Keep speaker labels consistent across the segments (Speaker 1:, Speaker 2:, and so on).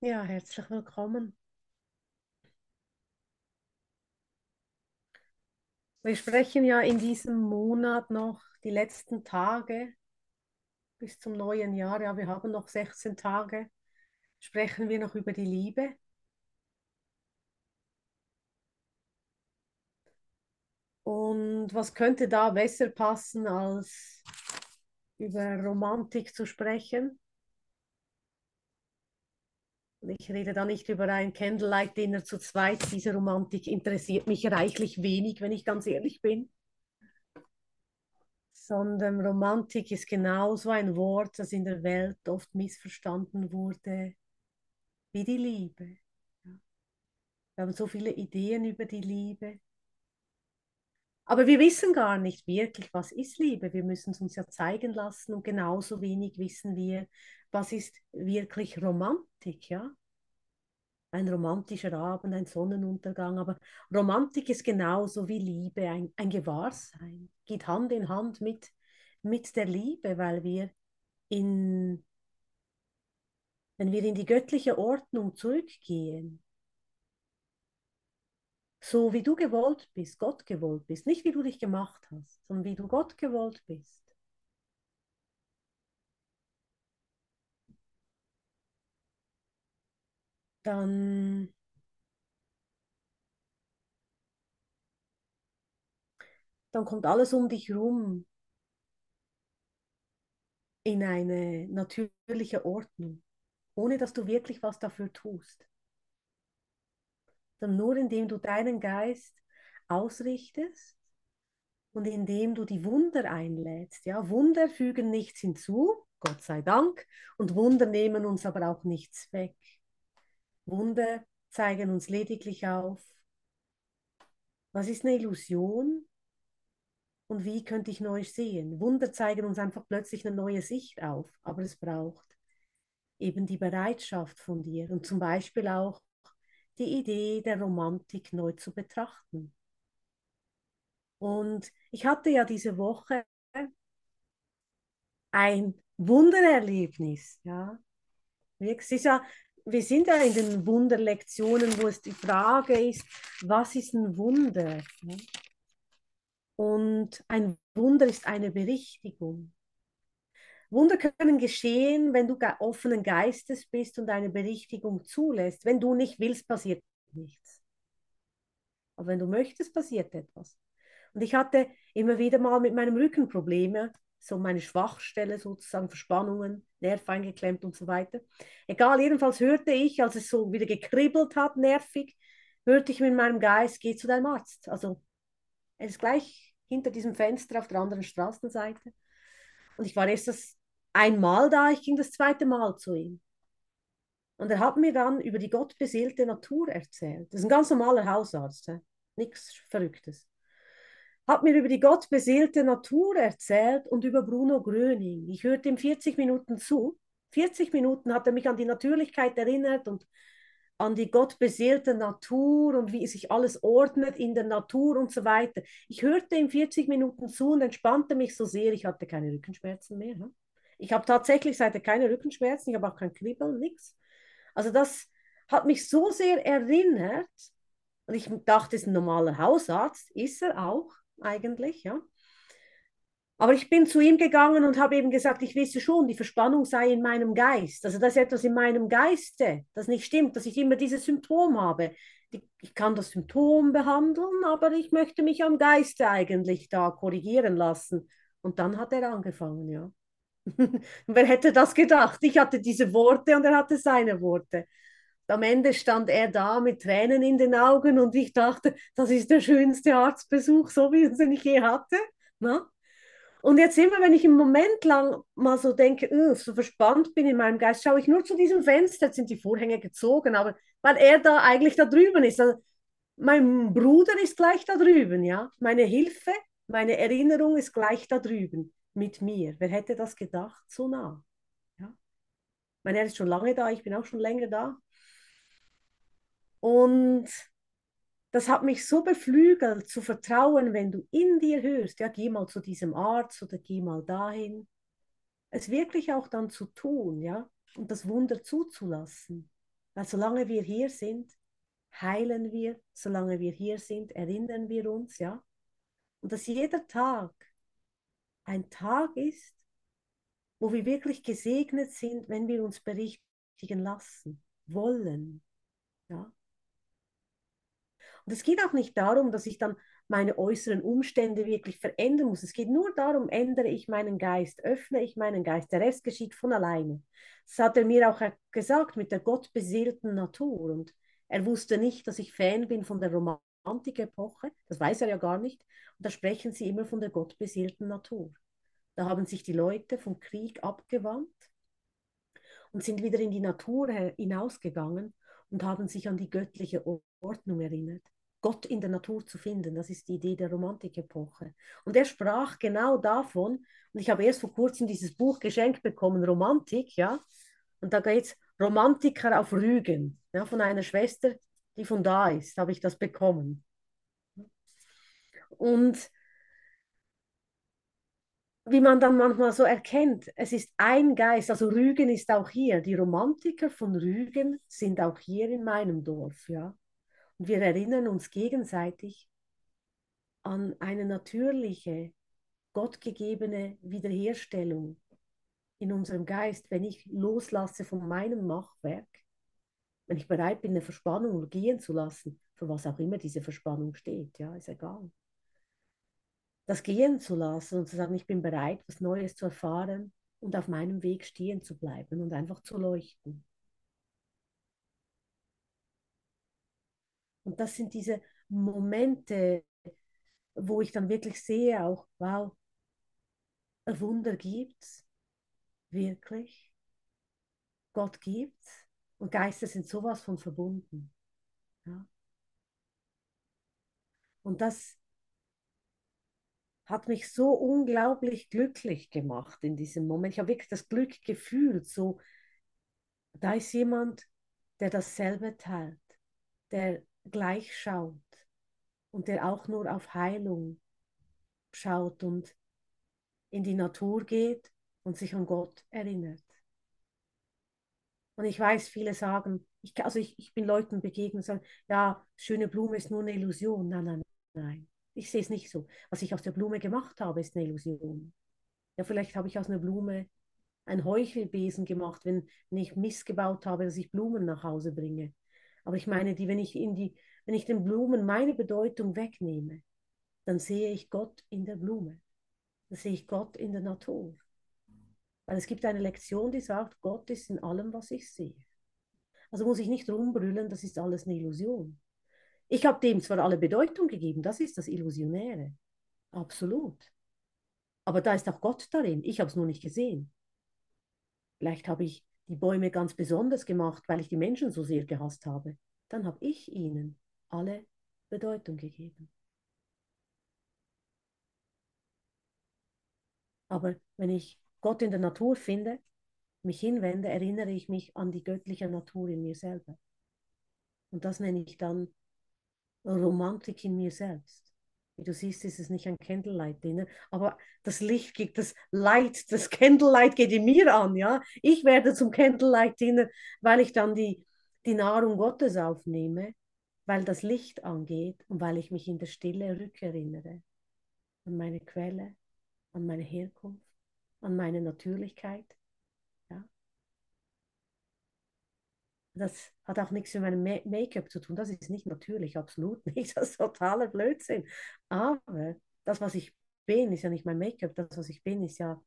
Speaker 1: Ja, herzlich willkommen. Wir sprechen ja in diesem Monat noch die letzten Tage bis zum neuen Jahr. Ja, wir haben noch 16 Tage. Sprechen wir noch über die Liebe. Und was könnte da besser passen, als über Romantik zu sprechen? Ich rede da nicht über ein Candlelight-Dinner zu zweit. Diese Romantik interessiert mich reichlich wenig, wenn ich ganz ehrlich bin. Sondern Romantik ist genauso ein Wort, das in der Welt oft missverstanden wurde, wie die Liebe. Wir haben so viele Ideen über die Liebe. Aber wir wissen gar nicht wirklich, was ist Liebe. Wir müssen es uns ja zeigen lassen und genauso wenig wissen wir, was ist wirklich Romantik, ja? Ein romantischer Abend, ein Sonnenuntergang, aber Romantik ist genauso wie Liebe, ein, ein Gewahrsein, geht Hand in Hand mit, mit der Liebe, weil wir in, wenn wir in die göttliche Ordnung zurückgehen, so wie du gewollt bist, Gott gewollt bist, nicht wie du dich gemacht hast, sondern wie du Gott gewollt bist, dann, dann kommt alles um dich rum in eine natürliche Ordnung, ohne dass du wirklich was dafür tust. Sondern nur indem du deinen Geist ausrichtest und indem du die Wunder einlädst. Ja, Wunder fügen nichts hinzu, Gott sei Dank, und Wunder nehmen uns aber auch nichts weg. Wunder zeigen uns lediglich auf, was ist eine Illusion und wie könnte ich neu sehen. Wunder zeigen uns einfach plötzlich eine neue Sicht auf, aber es braucht eben die Bereitschaft von dir und zum Beispiel auch die Idee der Romantik neu zu betrachten. Und ich hatte ja diese Woche ein Wundererlebnis. Ja. Wir sind ja in den Wunderlektionen, wo es die Frage ist, was ist ein Wunder? Und ein Wunder ist eine Berichtigung. Wunder können geschehen, wenn du offenen Geistes bist und eine Berichtigung zulässt. Wenn du nicht willst, passiert nichts. Aber wenn du möchtest, passiert etwas. Und ich hatte immer wieder mal mit meinem Rücken Probleme so meine Schwachstelle sozusagen, Verspannungen, Nerv eingeklemmt und so weiter. Egal, jedenfalls hörte ich, als es so wieder gekribbelt hat, nervig, hörte ich mit meinem Geist, geh zu deinem Arzt. Also er ist gleich hinter diesem Fenster auf der anderen Straßenseite. Und ich war erst das einmal da, ich ging das zweite Mal zu ihm. Und er hat mir dann über die gottbeseelte Natur erzählt. Das ist ein ganz normaler Hausarzt, nichts Verrücktes hat mir über die gottbeseelte Natur erzählt und über Bruno Gröning. Ich hörte ihm 40 Minuten zu. 40 Minuten hat er mich an die Natürlichkeit erinnert und an die gottbeseelte Natur und wie sich alles ordnet in der Natur und so weiter. Ich hörte ihm 40 Minuten zu und entspannte mich so sehr, ich hatte keine Rückenschmerzen mehr. Ne? Ich habe tatsächlich seitdem keine Rückenschmerzen, ich habe auch kein Kribbeln, nichts. Also das hat mich so sehr erinnert und ich dachte, es ist ein normaler Hausarzt, ist er auch eigentlich, ja. Aber ich bin zu ihm gegangen und habe eben gesagt, ich wisse schon, die Verspannung sei in meinem Geist. Also das ist etwas in meinem Geiste, das nicht stimmt, dass ich immer dieses Symptom habe. Ich kann das Symptom behandeln, aber ich möchte mich am Geiste eigentlich da korrigieren lassen. Und dann hat er angefangen, ja. Wer hätte das gedacht? Ich hatte diese Worte und er hatte seine Worte am Ende stand er da mit Tränen in den Augen und ich dachte, das ist der schönste Arztbesuch, so wie ich ich je hatte. Na? Ne? Und jetzt immer, wenn ich im Moment lang mal so denke, uh, so verspannt bin in meinem Geist, schaue ich nur zu diesem Fenster, jetzt sind die Vorhänge gezogen, aber weil er da eigentlich da drüben ist. Also mein Bruder ist gleich da drüben, ja. Meine Hilfe, meine Erinnerung ist gleich da drüben mit mir. Wer hätte das gedacht, so nah? Ja. Ich meine, er ist schon lange da, ich bin auch schon länger da. Und das hat mich so beflügelt, zu vertrauen, wenn du in dir hörst, ja, geh mal zu diesem Arzt oder geh mal dahin, es wirklich auch dann zu tun, ja, und das Wunder zuzulassen. Weil solange wir hier sind, heilen wir, solange wir hier sind, erinnern wir uns, ja. Und dass jeder Tag ein Tag ist, wo wir wirklich gesegnet sind, wenn wir uns berichtigen lassen, wollen, ja. Und es geht auch nicht darum, dass ich dann meine äußeren Umstände wirklich verändern muss. Es geht nur darum, ändere ich meinen Geist, öffne ich meinen Geist. Der Rest geschieht von alleine. Das hat er mir auch gesagt mit der gottbeseelten Natur. Und er wusste nicht, dass ich Fan bin von der Romantikepoche. Das weiß er ja gar nicht. Und da sprechen sie immer von der gottbeseelten Natur. Da haben sich die Leute vom Krieg abgewandt und sind wieder in die Natur hinausgegangen und haben sich an die göttliche Ordnung erinnert. Gott in der Natur zu finden. Das ist die Idee der Romantikepoche. Und er sprach genau davon, und ich habe erst vor kurzem dieses Buch geschenkt bekommen, Romantik, ja, und da geht es Romantiker auf Rügen, ja, von einer Schwester, die von da ist, habe ich das bekommen. Und wie man dann manchmal so erkennt, es ist ein Geist, also Rügen ist auch hier. Die Romantiker von Rügen sind auch hier in meinem Dorf, ja. Und wir erinnern uns gegenseitig an eine natürliche, gottgegebene Wiederherstellung in unserem Geist, wenn ich loslasse von meinem Machwerk, wenn ich bereit bin, eine Verspannung gehen zu lassen, für was auch immer diese Verspannung steht, ja, ist egal. Das gehen zu lassen und zu sagen, ich bin bereit, was Neues zu erfahren und auf meinem Weg stehen zu bleiben und einfach zu leuchten. Und das sind diese Momente, wo ich dann wirklich sehe, auch, wow, ein Wunder gibt's, wirklich. Gott gibt's und Geister sind sowas von verbunden. Ja. Und das hat mich so unglaublich glücklich gemacht in diesem Moment. Ich habe wirklich das Glück gefühlt, so, da ist jemand, der dasselbe teilt, der gleich schaut und der auch nur auf Heilung schaut und in die Natur geht und sich an Gott erinnert. Und ich weiß, viele sagen, ich, also ich, ich bin Leuten begegnet und sagen, ja, schöne Blume ist nur eine Illusion. Nein, nein, nein. Ich sehe es nicht so. Was ich aus der Blume gemacht habe, ist eine Illusion. Ja, vielleicht habe ich aus einer Blume einen Heuchelbesen gemacht, wenn, wenn ich missgebaut habe, dass ich Blumen nach Hause bringe. Aber ich meine, die, wenn ich in die, wenn ich den Blumen meine Bedeutung wegnehme, dann sehe ich Gott in der Blume. Dann sehe ich Gott in der Natur. Weil es gibt eine Lektion, die sagt, Gott ist in allem, was ich sehe. Also muss ich nicht rumbrüllen, das ist alles eine Illusion. Ich habe dem zwar alle Bedeutung gegeben, das ist das Illusionäre. Absolut. Aber da ist auch Gott darin. Ich habe es nur nicht gesehen. Vielleicht habe ich die Bäume ganz besonders gemacht, weil ich die Menschen so sehr gehasst habe, dann habe ich ihnen alle Bedeutung gegeben. Aber wenn ich Gott in der Natur finde, mich hinwende, erinnere ich mich an die göttliche Natur in mir selber. Und das nenne ich dann Romantik in mir selbst. Wie du siehst, ist es nicht ein Candlelight-Dinner, aber das Licht geht, das Light, das Candlelight geht in mir an, ja. Ich werde zum Candlelight-Dinner, weil ich dann die, die Nahrung Gottes aufnehme, weil das Licht angeht und weil ich mich in der Stille rückerinnere an meine Quelle, an meine Herkunft, an meine Natürlichkeit. Das hat auch nichts mit meinem Make-up zu tun. Das ist nicht natürlich, absolut nicht. Das ist totaler Blödsinn. Aber das, was ich bin, ist ja nicht mein Make-up. Das, was ich bin, ist ja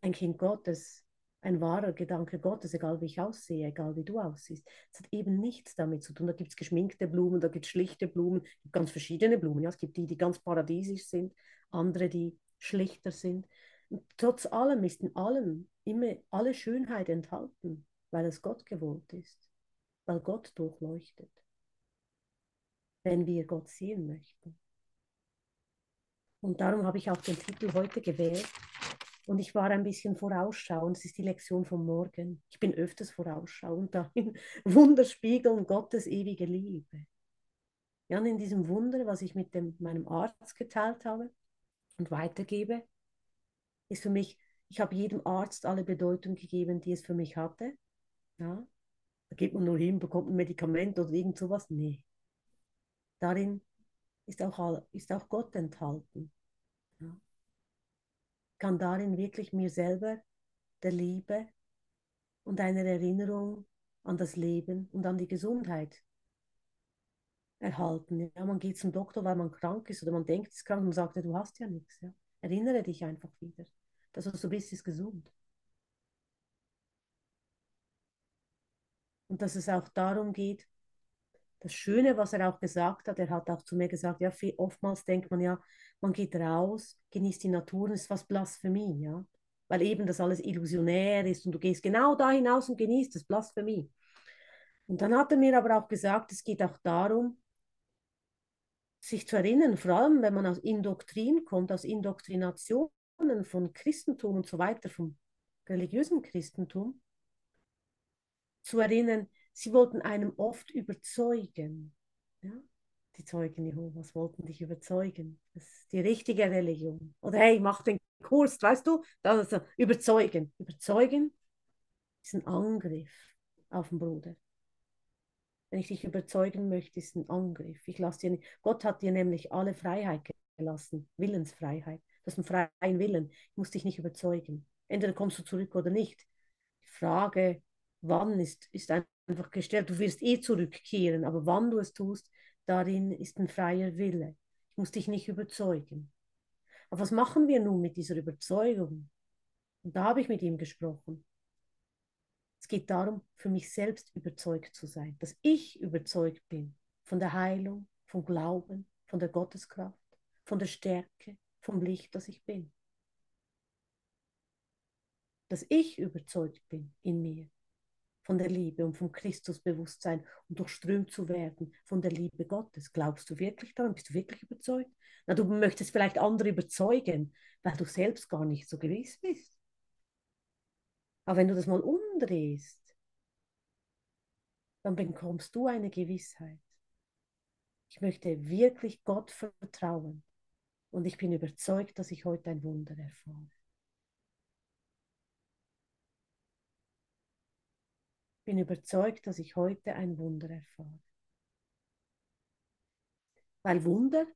Speaker 1: ein Kind Gottes, ein wahrer Gedanke Gottes, egal wie ich aussehe, egal wie du aussiehst. Es hat eben nichts damit zu tun. Da gibt es geschminkte Blumen, da gibt es schlichte Blumen, ganz verschiedene Blumen. Ja, es gibt die, die ganz paradiesisch sind, andere, die schlichter sind. Trotz allem ist in allem immer alle Schönheit enthalten weil es Gott gewollt ist, weil Gott durchleuchtet, wenn wir Gott sehen möchten. Und darum habe ich auch den Titel heute gewählt. Und ich war ein bisschen vorausschauend. Es ist die Lektion von morgen. Ich bin öfters vorausschauend darin. Wunder spiegeln Gottes ewige Liebe. Ja, und in diesem Wunder, was ich mit dem, meinem Arzt geteilt habe und weitergebe, ist für mich, ich habe jedem Arzt alle Bedeutung gegeben, die es für mich hatte. Ja? Da geht man nur hin, bekommt ein Medikament oder irgend sowas. Nee. Darin ist auch, ist auch Gott enthalten. Ja. Kann darin wirklich mir selber der Liebe und einer Erinnerung an das Leben und an die Gesundheit erhalten. Ja, man geht zum Doktor, weil man krank ist oder man denkt, es ist krank und sagt, du hast ja nichts. Ja. Erinnere dich einfach wieder. Das, was du bist, ist gesund. Und dass es auch darum geht, das Schöne, was er auch gesagt hat, er hat auch zu mir gesagt, ja, viel, oftmals denkt man ja, man geht raus, genießt die Natur und ist fast Blasphemie, ja. Weil eben das alles illusionär ist und du gehst genau da hinaus und genießt das Blasphemie. Und dann hat er mir aber auch gesagt, es geht auch darum, sich zu erinnern, vor allem wenn man aus Indoktrin kommt, aus Indoktrinationen von Christentum und so weiter, vom religiösen Christentum, zu erinnern, sie wollten einem oft überzeugen. Ja? Die Zeugen Jehovas wollten dich überzeugen. Das ist die richtige Religion. Oder hey, mach den Kurs, weißt du? Ist überzeugen. Überzeugen ist ein Angriff auf den Bruder. Wenn ich dich überzeugen möchte, ist ein Angriff. Ich lasse dir nicht. Gott hat dir nämlich alle Freiheit gelassen, Willensfreiheit. Das ist ein freien Willen. Ich muss dich nicht überzeugen. Entweder kommst du zurück oder nicht. Die Frage, wann ist, ist einfach gestellt. Du wirst eh zurückkehren, aber wann du es tust, darin ist ein freier Wille. Ich muss dich nicht überzeugen. Aber was machen wir nun mit dieser Überzeugung? Und da habe ich mit ihm gesprochen. Es geht darum, für mich selbst überzeugt zu sein, dass ich überzeugt bin von der Heilung, vom Glauben, von der Gotteskraft, von der Stärke, vom Licht, das ich bin. Dass ich überzeugt bin in mir von der Liebe und vom Christusbewusstsein und durchströmt zu werden von der Liebe Gottes. Glaubst du wirklich daran? Bist du wirklich überzeugt? Na, du möchtest vielleicht andere überzeugen, weil du selbst gar nicht so gewiss bist. Aber wenn du das mal umdrehst, dann bekommst du eine Gewissheit. Ich möchte wirklich Gott vertrauen und ich bin überzeugt, dass ich heute ein Wunder erfahre. Bin überzeugt, dass ich heute ein Wunder erfahre. Weil Wunder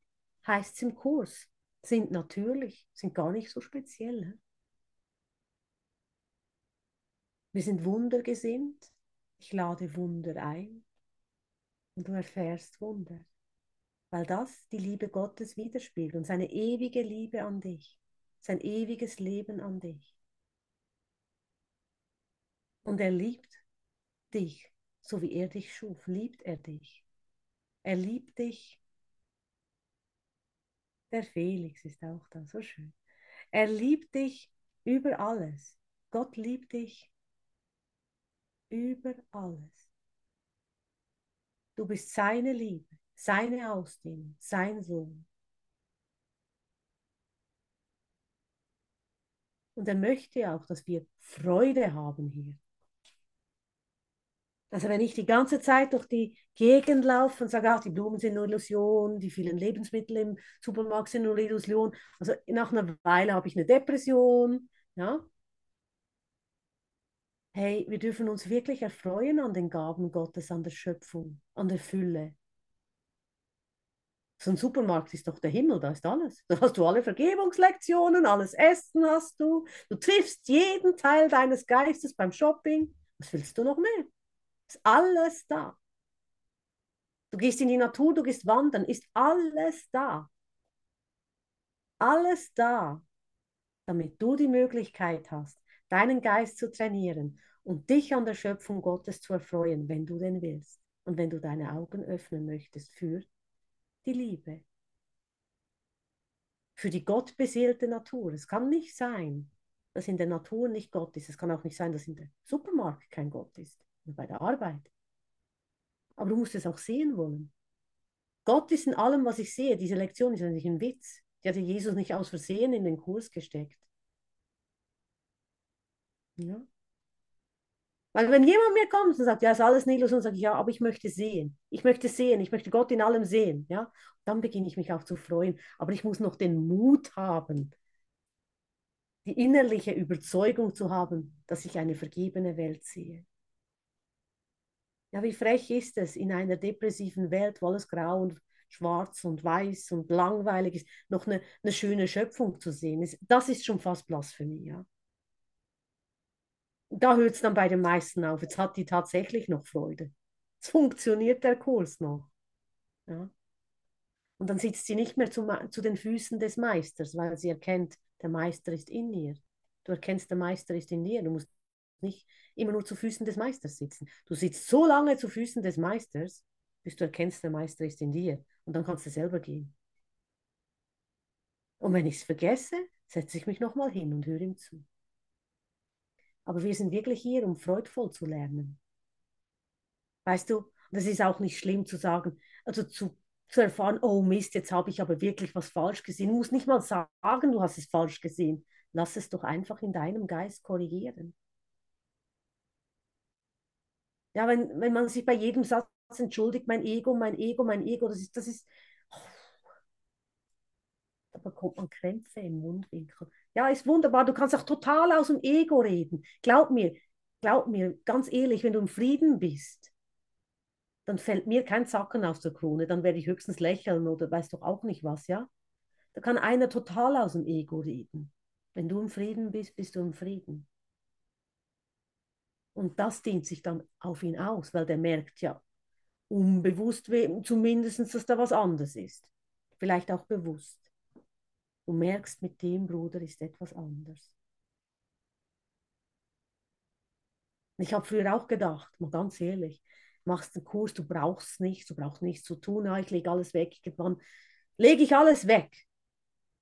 Speaker 1: heißt es im Kurs, sind natürlich, sind gar nicht so speziell. Wir sind wundergesinnt. Ich lade Wunder ein und du erfährst Wunder, weil das die Liebe Gottes widerspiegelt und seine ewige Liebe an dich, sein ewiges Leben an dich. Und er liebt dich, so wie er dich schuf, liebt er dich. Er liebt dich. Der Felix ist auch da, so schön. Er liebt dich über alles. Gott liebt dich über alles. Du bist seine Liebe, seine Ausdehnung, sein Sohn. Und er möchte auch, dass wir Freude haben hier. Also wenn ich die ganze Zeit durch die Gegend laufe und sage, ach, die Blumen sind nur Illusion, die vielen Lebensmittel im Supermarkt sind nur Illusion, also nach einer Weile habe ich eine Depression, ja, hey, wir dürfen uns wirklich erfreuen an den Gaben Gottes, an der Schöpfung, an der Fülle. So ein Supermarkt ist doch der Himmel, da ist alles. Da hast du alle Vergebungslektionen, alles Essen hast du. Du triffst jeden Teil deines Geistes beim Shopping. Was willst du noch mehr? Ist alles da. Du gehst in die Natur, du gehst wandern, ist alles da. Alles da, damit du die Möglichkeit hast, deinen Geist zu trainieren und dich an der Schöpfung Gottes zu erfreuen, wenn du denn willst und wenn du deine Augen öffnen möchtest für die Liebe, für die gottbeseelte Natur. Es kann nicht sein, dass in der Natur nicht Gott ist. Es kann auch nicht sein, dass in der Supermarkt kein Gott ist oder bei der Arbeit. Aber du musst es auch sehen wollen. Gott ist in allem, was ich sehe. Diese Lektion ist nicht ein Witz. Die hatte Jesus nicht aus Versehen in den Kurs gesteckt. Ja. Weil wenn jemand mir kommt und sagt, ja, ist alles eine Illusion, sage ich, ja, aber ich möchte sehen. Ich möchte sehen, ich möchte Gott in allem sehen. Ja? Dann beginne ich mich auch zu freuen. Aber ich muss noch den Mut haben, die innerliche Überzeugung zu haben, dass ich eine vergebene Welt sehe. Ja, wie frech ist es, in einer depressiven Welt, wo alles grau und schwarz und weiß und langweilig ist, noch eine, eine schöne Schöpfung zu sehen. Das ist schon fast Blasphemie, ja. Da hört es dann bei den meisten auf. Jetzt hat die tatsächlich noch Freude. Es funktioniert der Kurs noch. Ja. Und dann sitzt sie nicht mehr zu, zu den Füßen des Meisters, weil sie erkennt, der Meister ist in ihr. Du erkennst, der Meister ist in dir. Du musst nicht immer nur zu Füßen des Meisters sitzen. Du sitzt so lange zu Füßen des Meisters, bis du erkennst, der Meister ist in dir. Und dann kannst du selber gehen. Und wenn ich es vergesse, setze ich mich nochmal hin und höre ihm zu. Aber wir sind wirklich hier, um freudvoll zu lernen. Weißt du, das ist auch nicht schlimm zu sagen, also zu, zu erfahren, oh Mist, jetzt habe ich aber wirklich was falsch gesehen. Du musst nicht mal sagen, du hast es falsch gesehen. Lass es doch einfach in deinem Geist korrigieren. Ja, wenn, wenn man sich bei jedem Satz entschuldigt, mein Ego, mein Ego, mein Ego, das ist, das ist, oh, da bekommt man Krämpfe im Mundwinkel. Ja, ist wunderbar, du kannst auch total aus dem Ego reden. Glaub mir, glaub mir, ganz ehrlich, wenn du im Frieden bist, dann fällt mir kein Zacken aus der Krone, dann werde ich höchstens lächeln oder weiß doch auch nicht was, ja? Da kann einer total aus dem Ego reden. Wenn du im Frieden bist, bist du im Frieden. Und das dehnt sich dann auf ihn aus, weil der merkt ja unbewusst zumindest, dass da was anderes ist. Vielleicht auch bewusst. Du merkst, mit dem Bruder ist etwas anders. Ich habe früher auch gedacht, mal ganz ehrlich, machst einen Kurs, du brauchst nichts, du brauchst nichts zu tun, ja, ich lege alles weg. Irgendwann lege ich alles weg.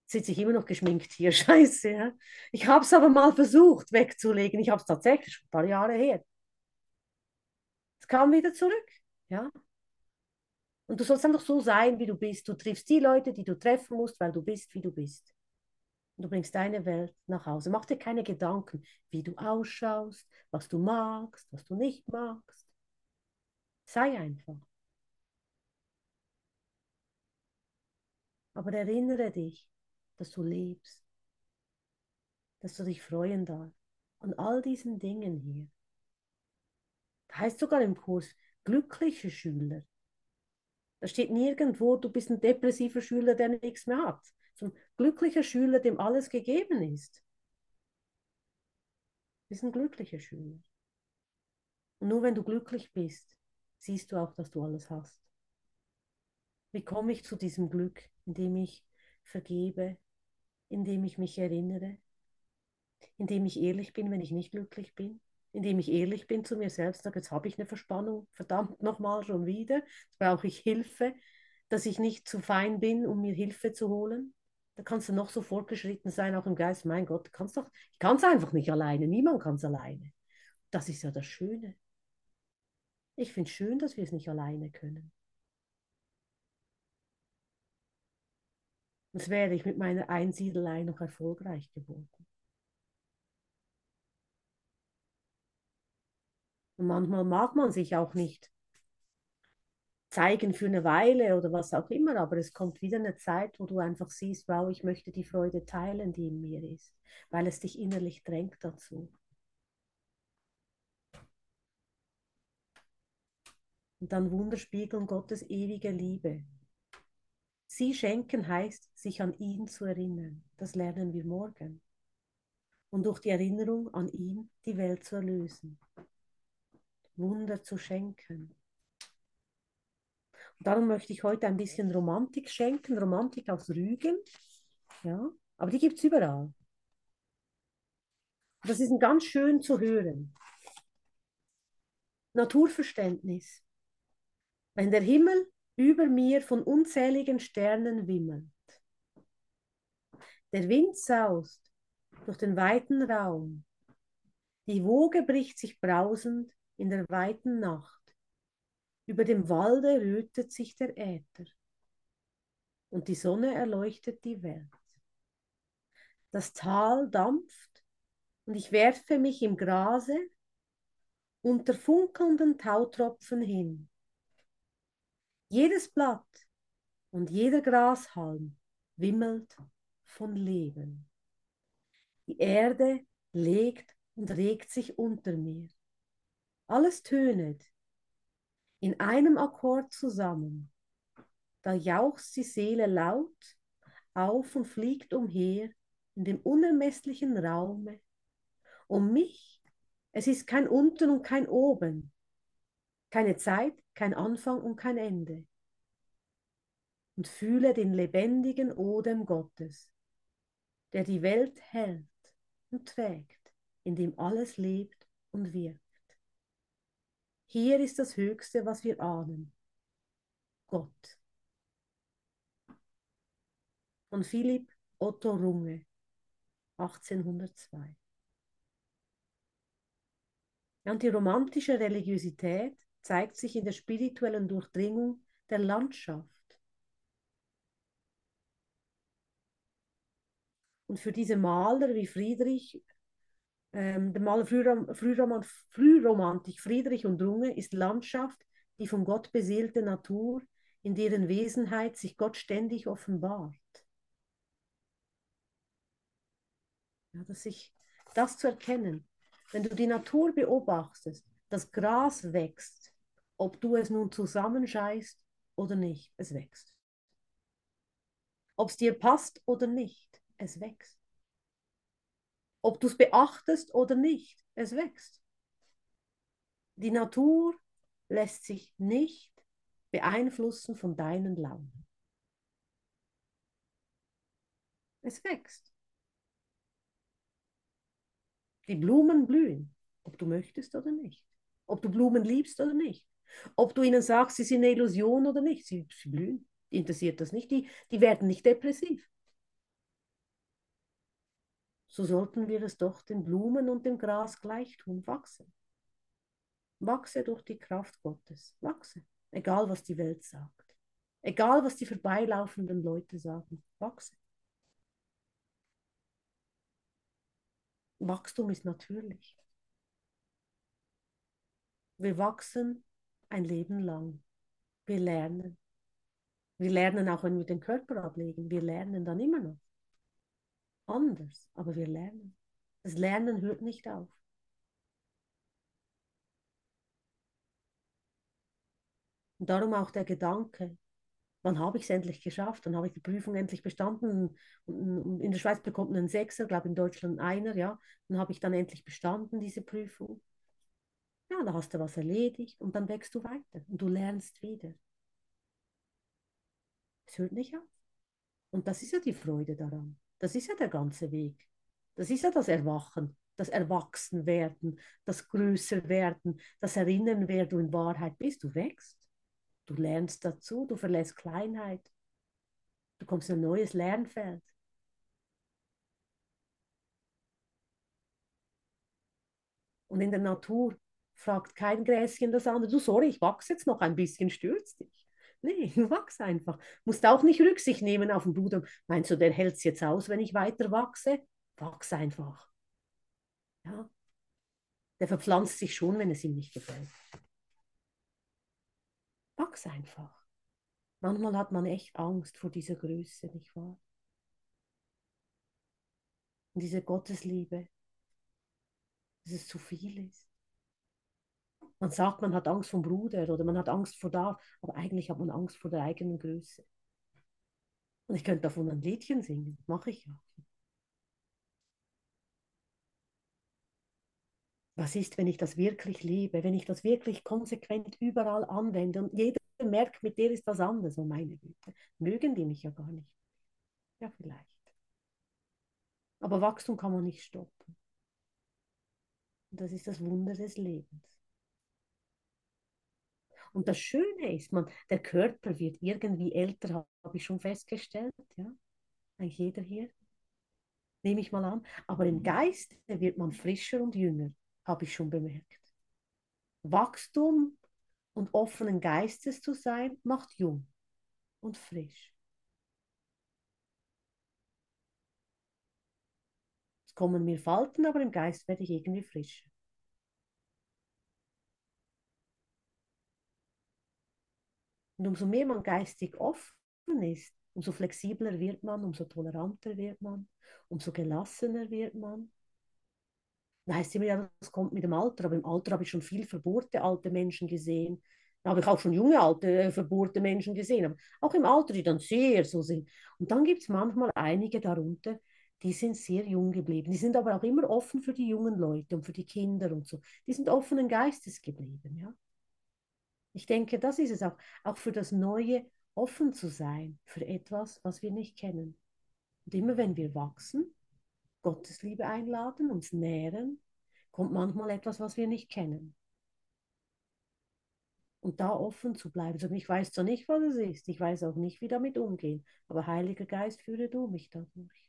Speaker 1: Sitze ich immer noch geschminkt hier, scheiße. Ja? Ich habe es aber mal versucht wegzulegen. Ich habe es tatsächlich schon ein paar Jahre her. Es kam wieder zurück. Ja? Und du sollst einfach so sein, wie du bist. Du triffst die Leute, die du treffen musst, weil du bist, wie du bist. Und du bringst deine Welt nach Hause. Mach dir keine Gedanken, wie du ausschaust, was du magst, was du nicht magst. Sei einfach. Aber erinnere dich, dass du lebst, dass du dich freuen darfst an all diesen Dingen hier. Das heißt sogar im Kurs glückliche Schüler. Da steht nirgendwo, du bist ein depressiver Schüler, der nichts mehr hat. Ein glücklicher Schüler, dem alles gegeben ist. Du bist ein glücklicher Schüler. Und nur wenn du glücklich bist, siehst du auch, dass du alles hast. Wie komme ich zu diesem Glück, indem ich vergebe, indem ich mich erinnere, indem ich ehrlich bin, wenn ich nicht glücklich bin, indem ich ehrlich bin zu mir selbst, sage, jetzt habe ich eine Verspannung, verdammt nochmal schon wieder, jetzt brauche ich Hilfe, dass ich nicht zu fein bin, um mir Hilfe zu holen. Da kannst du noch so fortgeschritten sein, auch im Geist, mein Gott, kannst doch, ich kann es einfach nicht alleine, niemand kann es alleine. Das ist ja das Schöne. Ich finde es schön, dass wir es nicht alleine können. Das wäre ich mit meiner Einsiedelei noch erfolgreich geworden. Und manchmal mag man sich auch nicht zeigen für eine Weile oder was auch immer, aber es kommt wieder eine Zeit, wo du einfach siehst, wow, ich möchte die Freude teilen, die in mir ist, weil es dich innerlich drängt dazu. Und dann Wunderspiegeln Gottes ewige Liebe. Sie schenken heißt, sich an ihn zu erinnern. Das lernen wir morgen. Und durch die Erinnerung an ihn die Welt zu erlösen. Wunder zu schenken. Und darum möchte ich heute ein bisschen Romantik schenken, Romantik aus Rügen. Ja, aber die gibt es überall. Das ist ganz schön zu hören. Naturverständnis. Wenn der Himmel über mir von unzähligen Sternen wimmelt. Der Wind saust durch den weiten Raum. Die Woge bricht sich brausend in der weiten Nacht. Über dem Walde rötet sich der Äther und die Sonne erleuchtet die Welt. Das Tal dampft und ich werfe mich im Grase unter funkelnden Tautropfen hin. Jedes Blatt und jeder Grashalm wimmelt von Leben. Die Erde legt und regt sich unter mir. Alles tönet in einem Akkord zusammen. Da jauchzt die Seele laut auf und fliegt umher in dem unermesslichen Raume. Um mich, es ist kein Unten und kein Oben, keine Zeit, kein Anfang und kein Ende. Und fühle den lebendigen Odem Gottes, der die Welt hält und trägt, in dem alles lebt und wirkt. Hier ist das Höchste, was wir ahnen. Gott. Von Philipp Otto Runge, 1802. und die romantische Religiosität zeigt sich in der spirituellen Durchdringung der Landschaft. Und für diese Maler wie Friedrich, ähm, der Maler Frührom Frühroman Frühromantik Friedrich und Runge ist Landschaft die von Gott beseelte Natur, in deren Wesenheit sich Gott ständig offenbart. Ja, dass ich das zu erkennen, wenn du die Natur beobachtest, das Gras wächst, ob du es nun zusammenscheißt oder nicht, es wächst. Ob es dir passt oder nicht, es wächst. Ob du es beachtest oder nicht, es wächst. Die Natur lässt sich nicht beeinflussen von deinen Launen. Es wächst. Die Blumen blühen, ob du möchtest oder nicht. Ob du Blumen liebst oder nicht. Ob du ihnen sagst, sie sind eine Illusion oder nicht. Sie, sie blühen. Interessiert das nicht. Die, die werden nicht depressiv. So sollten wir es doch den Blumen und dem Gras gleich tun. Wachsen. Wachse durch die Kraft Gottes. Wachse. Egal, was die Welt sagt. Egal, was die vorbeilaufenden Leute sagen. Wachse. Wachstum ist natürlich. Wir wachsen ein Leben lang. Wir lernen. Wir lernen auch, wenn wir den Körper ablegen. Wir lernen dann immer noch. Anders, aber wir lernen. Das Lernen hört nicht auf. Und darum auch der Gedanke, wann habe ich es endlich geschafft? Dann habe ich die Prüfung endlich bestanden. In der Schweiz bekommt man einen Sechser, glaube in Deutschland einer, ja. Dann habe ich dann endlich bestanden, diese Prüfung. Ja, da hast du was erledigt und dann wächst du weiter und du lernst wieder. Es hört nicht auf. Und das ist ja die Freude daran. Das ist ja der ganze Weg. Das ist ja das Erwachen, das Erwachsenwerden, das Größerwerden, das Erinnern, wer du in Wahrheit bist. Du wächst. Du lernst dazu, du verlässt Kleinheit. Du kommst in ein neues Lernfeld. Und in der Natur fragt kein Gräschen das andere, du sorry, ich wachse jetzt noch ein bisschen, stürzt dich. Nee, wachs einfach. Musst auch nicht Rücksicht nehmen auf den Bruder. Meinst du, der hält es jetzt aus, wenn ich weiter wachse? Wachs einfach. Ja. Der verpflanzt sich schon, wenn es ihm nicht gefällt. Wachs einfach. Manchmal hat man echt Angst vor dieser Größe, nicht wahr? Und diese Gottesliebe, dass es zu viel ist. Man sagt, man hat Angst vom Bruder oder man hat Angst vor da, aber eigentlich hat man Angst vor der eigenen Größe. Und ich könnte davon ein Liedchen singen, mache ich ja. Was ist, wenn ich das wirklich lebe, wenn ich das wirklich konsequent überall anwende und jeder merkt, mit der ist das anders, oh meine Güte. Mögen die mich ja gar nicht. Ja, vielleicht. Aber Wachstum kann man nicht stoppen. Und das ist das Wunder des Lebens. Und das Schöne ist, man, der Körper wird irgendwie älter, habe ich schon festgestellt. Ja? Eigentlich jeder hier, nehme ich mal an. Aber im Geist wird man frischer und jünger, habe ich schon bemerkt. Wachstum und offenen Geistes zu sein, macht jung und frisch. Es kommen mir Falten, aber im Geist werde ich irgendwie frischer. Und umso mehr man geistig offen ist, umso flexibler wird man, umso toleranter wird man, umso gelassener wird man. Da heißt immer, ja, das kommt mit dem Alter, aber im Alter habe ich schon viel verbohrte alte Menschen gesehen, Da habe ich auch schon junge, alte, äh, verbohrte Menschen gesehen, aber auch im Alter, die dann sehr so sind. Und dann gibt es manchmal einige darunter, die sind sehr jung geblieben. Die sind aber auch immer offen für die jungen Leute und für die Kinder und so. Die sind offenen Geistes geblieben, ja. Ich denke, das ist es auch, auch für das Neue offen zu sein, für etwas, was wir nicht kennen. Und immer wenn wir wachsen, Gottes Liebe einladen, uns nähren, kommt manchmal etwas, was wir nicht kennen. Und da offen zu bleiben. Also ich weiß zwar nicht, was es ist, ich weiß auch nicht, wie damit umgehen, aber Heiliger Geist, führe du mich dadurch.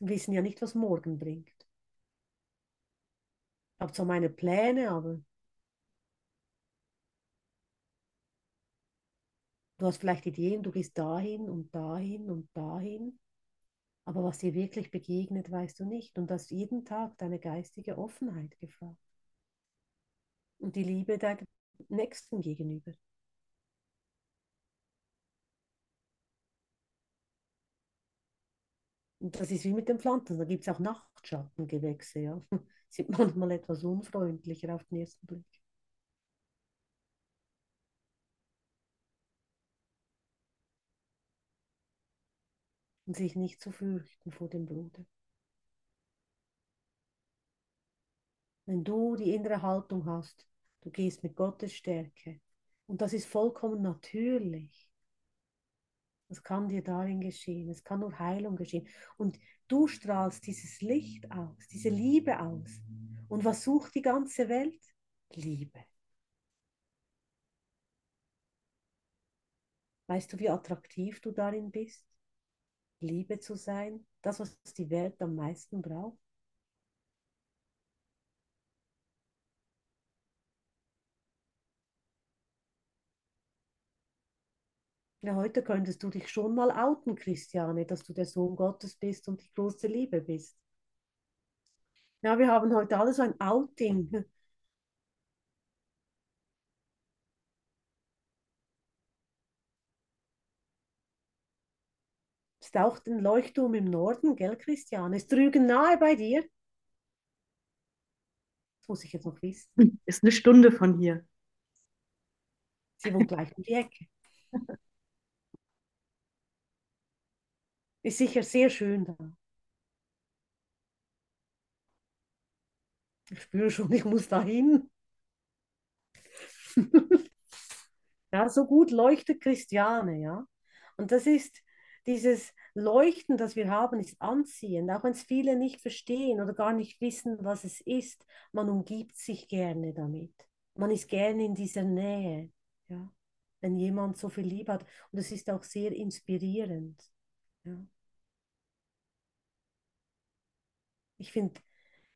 Speaker 1: Wir wissen ja nicht, was morgen bringt. Habe zwar meine Pläne, aber du hast vielleicht Ideen, du gehst dahin und dahin und dahin. Aber was dir wirklich begegnet, weißt du nicht. Und das jeden Tag deine geistige Offenheit gefragt. Und die Liebe deinem Nächsten gegenüber. Und das ist wie mit den Pflanzen. Da gibt es auch Nachtschattengewächse. Ja. Sind manchmal etwas unfreundlicher auf den ersten Blick. Und sich nicht zu fürchten vor dem Bruder. Wenn du die innere Haltung hast, du gehst mit Gottes Stärke. Und das ist vollkommen natürlich. Das kann dir darin geschehen. Es kann nur Heilung geschehen. Und du strahlst dieses Licht aus, diese Liebe aus. Und was sucht die ganze Welt? Liebe. Weißt du, wie attraktiv du darin bist? Liebe zu sein, das, was die Welt am meisten braucht? Ja, heute könntest du dich schon mal outen, Christiane, dass du der Sohn Gottes bist und die große Liebe bist. Ja, wir haben heute alle so ein Outing. Ist auch ein Leuchtturm im Norden, gell, Christiane? Ist Rügen nahe bei dir? Das muss ich jetzt noch wissen.
Speaker 2: Ist eine Stunde von hier.
Speaker 1: Sie wohnt gleich um die Ecke. Ist sicher sehr schön da. Ich spüre schon, ich muss da hin. ja, so gut leuchtet Christiane, ja. Und das ist dieses Leuchten, das wir haben, ist anziehend, auch wenn es viele nicht verstehen oder gar nicht wissen, was es ist. Man umgibt sich gerne damit. Man ist gerne in dieser Nähe, ja. Wenn jemand so viel Liebe hat. Und es ist auch sehr inspirierend. Ja. Ich finde,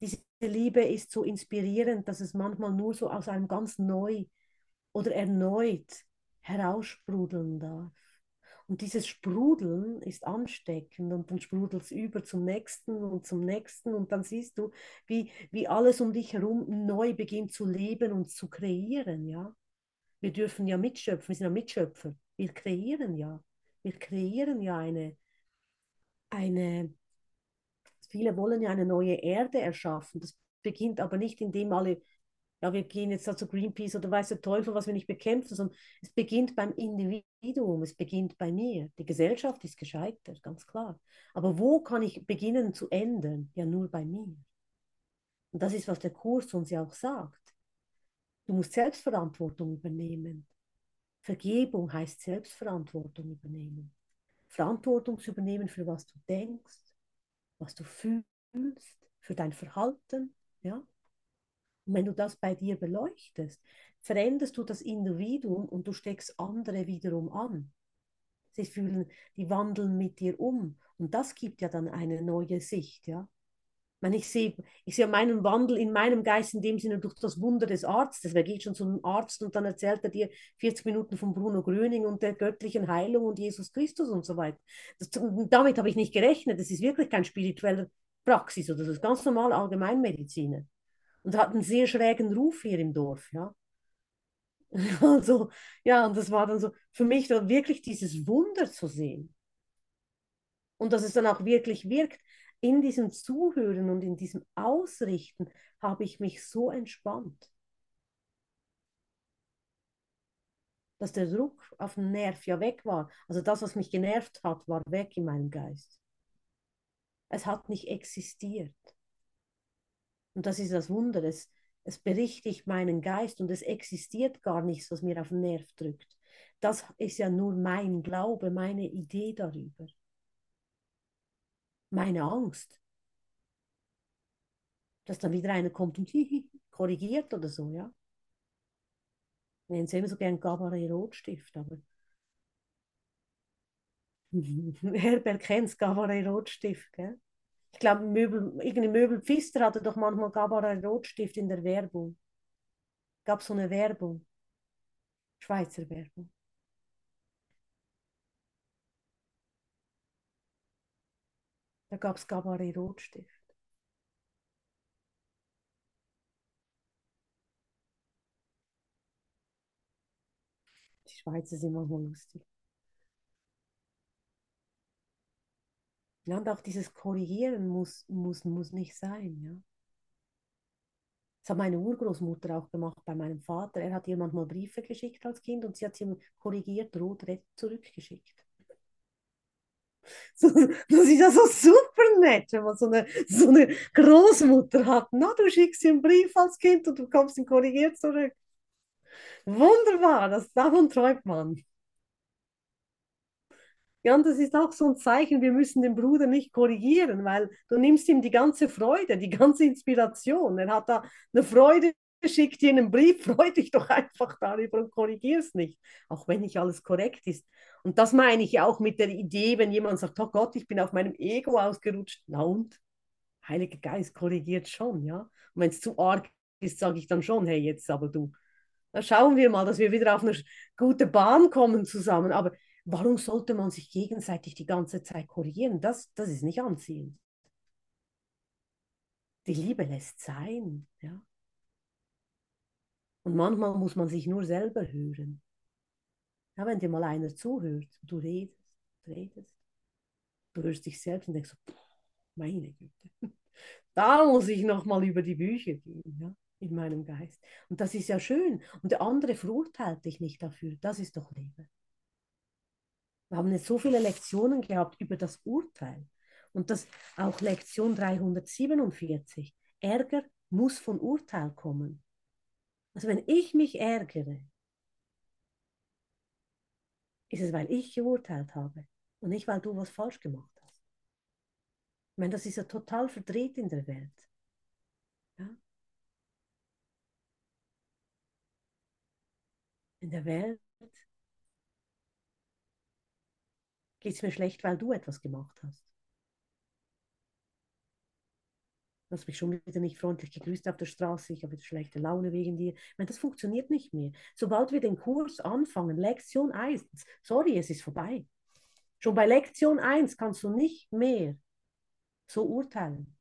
Speaker 1: diese Liebe ist so inspirierend, dass es manchmal nur so aus einem ganz neu oder erneut heraussprudeln darf. Und dieses Sprudeln ist ansteckend und dann sprudelt es über zum nächsten und zum nächsten und dann siehst du, wie, wie alles um dich herum neu beginnt zu leben und zu kreieren, ja. Wir dürfen ja mitschöpfen, wir sind ja Mitschöpfer. Wir kreieren ja. Wir kreieren ja eine, eine Viele wollen ja eine neue Erde erschaffen. Das beginnt aber nicht, indem alle, ja, wir gehen jetzt da zu Greenpeace oder weiß der Teufel, was wir nicht bekämpfen, sondern es beginnt beim Individuum, es beginnt bei mir. Die Gesellschaft ist gescheitert, ganz klar. Aber wo kann ich beginnen zu ändern? Ja, nur bei mir. Und das ist, was der Kurs uns ja auch sagt. Du musst Selbstverantwortung übernehmen. Vergebung heißt Selbstverantwortung übernehmen. Verantwortung zu übernehmen für was du denkst, was du fühlst, für dein Verhalten, ja. Und wenn du das bei dir beleuchtest, veränderst du das Individuum und du steckst andere wiederum an. Sie fühlen, die wandeln mit dir um. Und das gibt ja dann eine neue Sicht, ja ich sehe, ich sehe meinen Wandel in meinem Geist in dem Sinne durch das Wunder des Arztes. Wer geht schon zu einem Arzt und dann erzählt er dir 40 Minuten von Bruno Gröning und der göttlichen Heilung und Jesus Christus und so weiter. Das, damit habe ich nicht gerechnet. Das ist wirklich kein spiritueller Praxis oder das ist ganz normal Allgemeinmediziner. Und hat einen sehr schrägen Ruf hier im Dorf, ja. Also, ja, und das war dann so für mich dann wirklich dieses Wunder zu sehen. Und dass es dann auch wirklich wirkt in diesem Zuhören und in diesem Ausrichten habe ich mich so entspannt, dass der Druck auf den Nerv ja weg war. Also das, was mich genervt hat, war weg in meinem Geist. Es hat nicht existiert. Und das ist das Wunder. Es, es berichtigt meinen Geist und es existiert gar nichts, was mir auf den Nerv drückt. Das ist ja nur mein Glaube, meine Idee darüber. Meine Angst. Dass dann wieder einer kommt und korrigiert oder so, ja. Wir nennen es immer so gern Gabaret Rotstift, aber Herbert kennt Gabaret Rotstift, gell? Ich glaube, Möbel, irgendein Möbel Pfister hatte doch manchmal Gabaret Rotstift in der Werbung. Gab so eine Werbung. Schweizer Werbung. Da gab es Gabaret Rotstift. Die Schweizer sind manchmal lustig. Ja, und auch dieses Korrigieren muss, muss, muss nicht sein, ja. Das hat meine Urgroßmutter auch gemacht bei meinem Vater. Er hat ihr manchmal Briefe geschickt als Kind und sie hat sie korrigiert, rot, zurückgeschickt. So, das ist ja so super nett, wenn man so eine, so eine Großmutter hat. Na, du schickst ihr einen Brief als Kind und du kommst ihn korrigiert zurück. Wunderbar, das, davon träumt man. Ja, und das ist auch so ein Zeichen, wir müssen den Bruder nicht korrigieren, weil du nimmst ihm die ganze Freude, die ganze Inspiration. Er hat da eine Freude, schickt dir einen Brief, freu dich doch einfach darüber und korrigier es nicht, auch wenn nicht alles korrekt ist. Und das meine ich auch mit der Idee, wenn jemand sagt, oh Gott, ich bin auf meinem Ego ausgerutscht. Na und? Heiliger Geist korrigiert schon, ja. Und wenn es zu arg ist, sage ich dann schon, hey, jetzt aber du. Da schauen wir mal, dass wir wieder auf eine gute Bahn kommen zusammen. Aber warum sollte man sich gegenseitig die ganze Zeit korrigieren? Das, das ist nicht anziehend. Die Liebe lässt sein, ja. Und manchmal muss man sich nur selber hören. Ja, wenn dir mal einer zuhört, du redest, redest, du hörst dich selbst und denkst so, meine Güte, da muss ich nochmal über die Bücher gehen, ja, in meinem Geist. Und das ist ja schön. Und der andere verurteilt dich nicht dafür. Das ist doch Leben. Wir haben jetzt so viele Lektionen gehabt über das Urteil. Und das auch Lektion 347. Ärger muss von Urteil kommen. Also wenn ich mich ärgere, ist es, weil ich geurteilt habe und nicht, weil du was falsch gemacht hast. Ich meine, das ist ja total verdreht in der Welt. Ja? In der Welt geht es mir schlecht, weil du etwas gemacht hast. Du hast mich schon wieder nicht freundlich gegrüßt auf der Straße, ich habe wieder schlechte Laune wegen dir. Ich meine, das funktioniert nicht mehr. Sobald wir den Kurs anfangen, Lektion 1, sorry, es ist vorbei. Schon bei Lektion 1 kannst du nicht mehr so urteilen.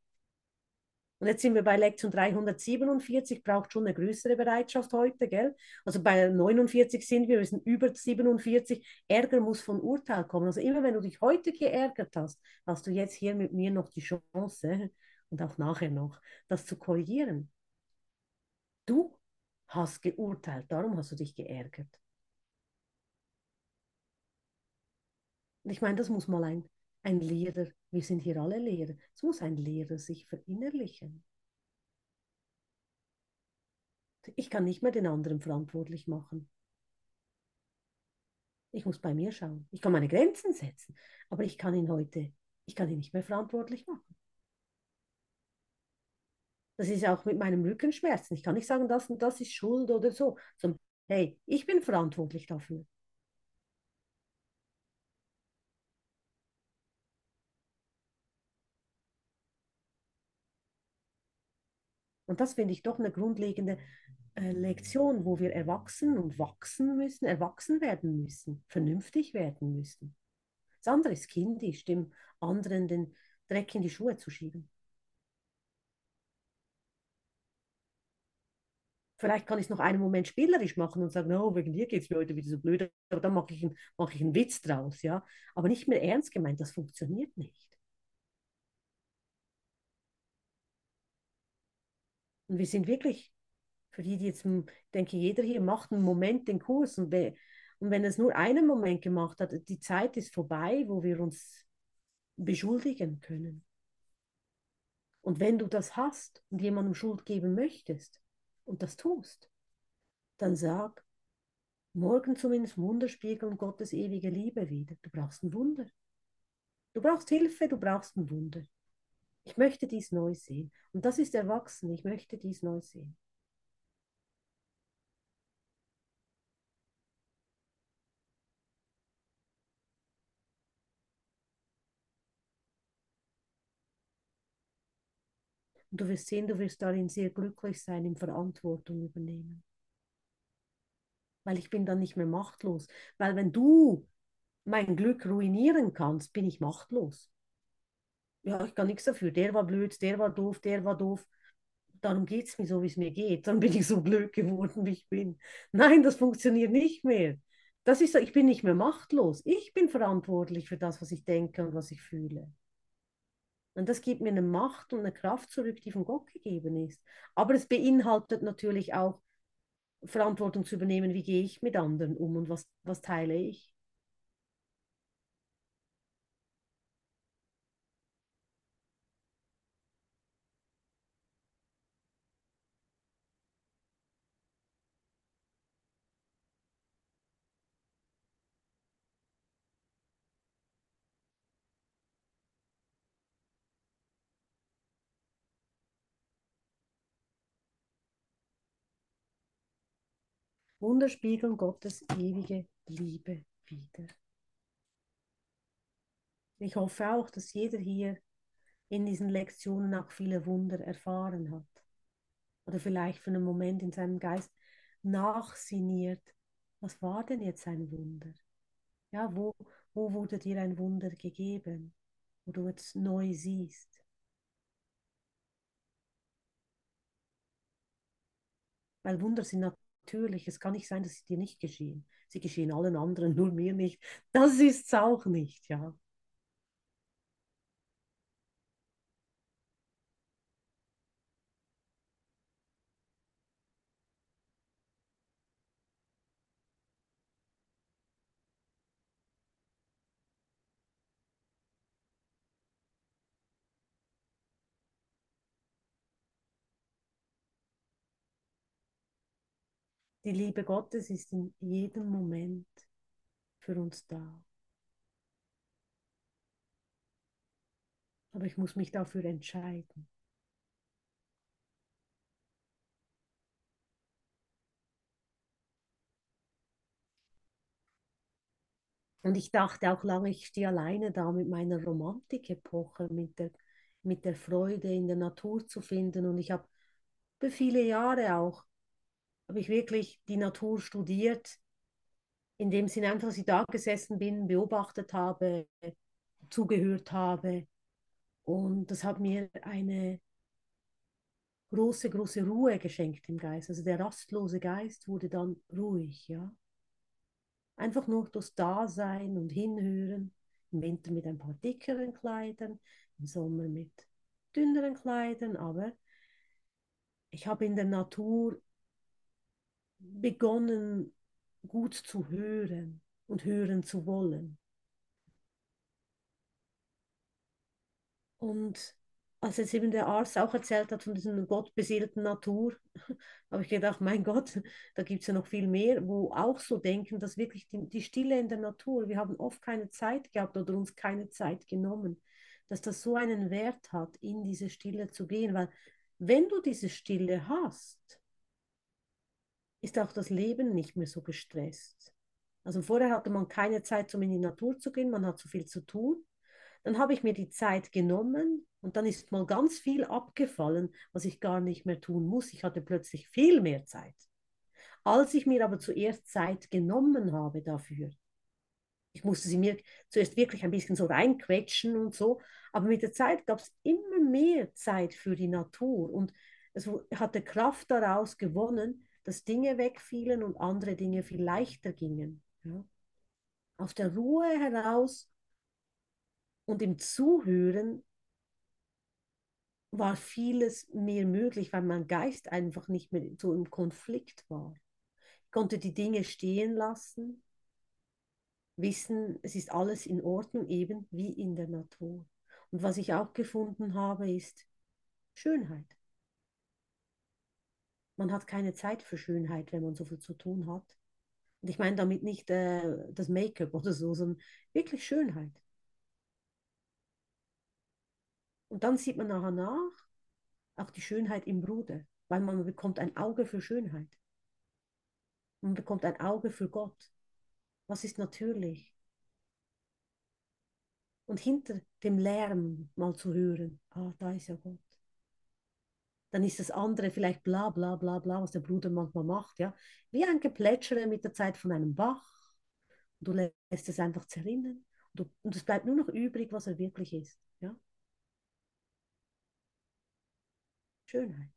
Speaker 1: Und jetzt sind wir bei Lektion 347, braucht schon eine größere Bereitschaft heute, gell? Also bei 49 sind wir, wir sind über 47. Ärger muss von Urteil kommen. Also immer wenn du dich heute geärgert hast, hast du jetzt hier mit mir noch die Chance, und auch nachher noch, das zu korrigieren. Du hast geurteilt, darum hast du dich geärgert. Und ich meine, das muss mal ein, ein Lehrer, wir sind hier alle Lehrer, es muss ein Lehrer sich verinnerlichen. Ich kann nicht mehr den anderen verantwortlich machen. Ich muss bei mir schauen. Ich kann meine Grenzen setzen, aber ich kann ihn heute, ich kann ihn nicht mehr verantwortlich machen. Das ist auch mit meinem Rückenschmerzen. Ich kann nicht sagen, das und das ist Schuld oder so. Sondern, hey, ich bin verantwortlich dafür. Und das finde ich doch eine grundlegende äh, Lektion, wo wir erwachsen und wachsen müssen, erwachsen werden müssen, vernünftig werden müssen. Das andere ist kindisch, dem anderen den Dreck in die Schuhe zu schieben. vielleicht kann ich es noch einen Moment spielerisch machen und sagen, oh, wegen dir geht es mir heute wieder so blöd, aber dann mache ich, mach ich einen Witz draus, ja. Aber nicht mehr ernst gemeint, das funktioniert nicht. Und wir sind wirklich, für die, die jetzt, hm, denke jeder hier macht einen Moment den Kurs und, we, und wenn es nur einen Moment gemacht hat, die Zeit ist vorbei, wo wir uns beschuldigen können. Und wenn du das hast und jemandem Schuld geben möchtest, und das tust, dann sag, morgen zumindest Wunder spiegeln Gottes ewige Liebe wieder. Du brauchst ein Wunder. Du brauchst Hilfe, du brauchst ein Wunder. Ich möchte dies neu sehen. Und das ist erwachsen. Ich möchte dies neu sehen. Und du wirst sehen, du wirst darin sehr glücklich sein, im Verantwortung übernehmen. Weil ich bin dann nicht mehr machtlos. Weil wenn du mein Glück ruinieren kannst, bin ich machtlos. Ja, ich kann nichts dafür. Der war blöd, der war doof, der war doof. Darum geht es mir so, wie es mir geht. Dann bin ich so blöd geworden, wie ich bin. Nein, das funktioniert nicht mehr. Das ist, ich bin nicht mehr machtlos. Ich bin verantwortlich für das, was ich denke und was ich fühle. Und das gibt mir eine Macht und eine Kraft zurück, die von Gott gegeben ist. Aber es beinhaltet natürlich auch Verantwortung zu übernehmen, wie gehe ich mit anderen um und was, was teile ich. Wunder spiegeln Gottes ewige Liebe wider. Ich hoffe auch, dass jeder hier in diesen Lektionen auch viele Wunder erfahren hat. Oder vielleicht für einen Moment in seinem Geist nachsiniert, was war denn jetzt ein Wunder? Ja, wo, wo wurde dir ein Wunder gegeben, wo du jetzt neu siehst? Weil Wunder sind natürlich, es kann nicht sein, dass sie dir nicht geschehen. Sie geschehen allen anderen, nur mir nicht. Das ist es auch nicht, ja. Die Liebe Gottes ist in jedem Moment für uns da. Aber ich muss mich dafür entscheiden. Und ich dachte auch lange, ich stehe alleine da mit meiner Romantik-Epoche, mit der, mit der Freude in der Natur zu finden. Und ich habe für viele Jahre auch, habe ich wirklich die Natur studiert, in dem Sinne einfach, dass ich da gesessen bin, beobachtet habe, zugehört habe. Und das hat mir eine große, große Ruhe geschenkt im Geist. Also der rastlose Geist wurde dann ruhig, ja. Einfach nur durchs Dasein und Hinhören. Im Winter mit ein paar dickeren Kleidern, im Sommer mit dünneren Kleidern, aber ich habe in der Natur begonnen, gut zu hören und hören zu wollen. Und als jetzt eben der Arzt auch erzählt hat von dieser gottbeseelten Natur, habe ich gedacht, mein Gott, da gibt es ja noch viel mehr, wo auch so denken, dass wirklich die, die Stille in der Natur, wir haben oft keine Zeit gehabt oder uns keine Zeit genommen, dass das so einen Wert hat, in diese Stille zu gehen, weil wenn du diese Stille hast, ist auch das Leben nicht mehr so gestresst. Also vorher hatte man keine Zeit, um in die Natur zu gehen, man hat so viel zu tun. Dann habe ich mir die Zeit genommen und dann ist mal ganz viel abgefallen, was ich gar nicht mehr tun muss. Ich hatte plötzlich viel mehr Zeit. Als ich mir aber zuerst Zeit genommen habe dafür, ich musste sie mir zuerst wirklich ein bisschen so reinquetschen und so, aber mit der Zeit gab es immer mehr Zeit für die Natur und es hatte Kraft daraus gewonnen, dass Dinge wegfielen und andere Dinge viel leichter gingen. Ja. Aus der Ruhe heraus und im Zuhören war vieles mehr möglich, weil mein Geist einfach nicht mehr so im Konflikt war. Ich konnte die Dinge stehen lassen, wissen, es ist alles in Ordnung, eben wie in der Natur. Und was ich auch gefunden habe, ist Schönheit. Man hat keine Zeit für Schönheit, wenn man so viel zu tun hat. Und ich meine damit nicht äh, das Make-up oder so, sondern wirklich Schönheit. Und dann sieht man nachher nach auch die Schönheit im Bruder, weil man bekommt ein Auge für Schönheit. Man bekommt ein Auge für Gott. Was ist natürlich? Und hinter dem Lärm mal zu hören, ah, da ist ja Gott. Dann ist das andere vielleicht bla bla bla bla, was der Bruder manchmal macht, ja. Wie ein Geplätschere mit der Zeit von einem Bach. Du lässt es einfach zerrinnen. Und, du, und es bleibt nur noch übrig, was er wirklich ist. Ja? Schönheit.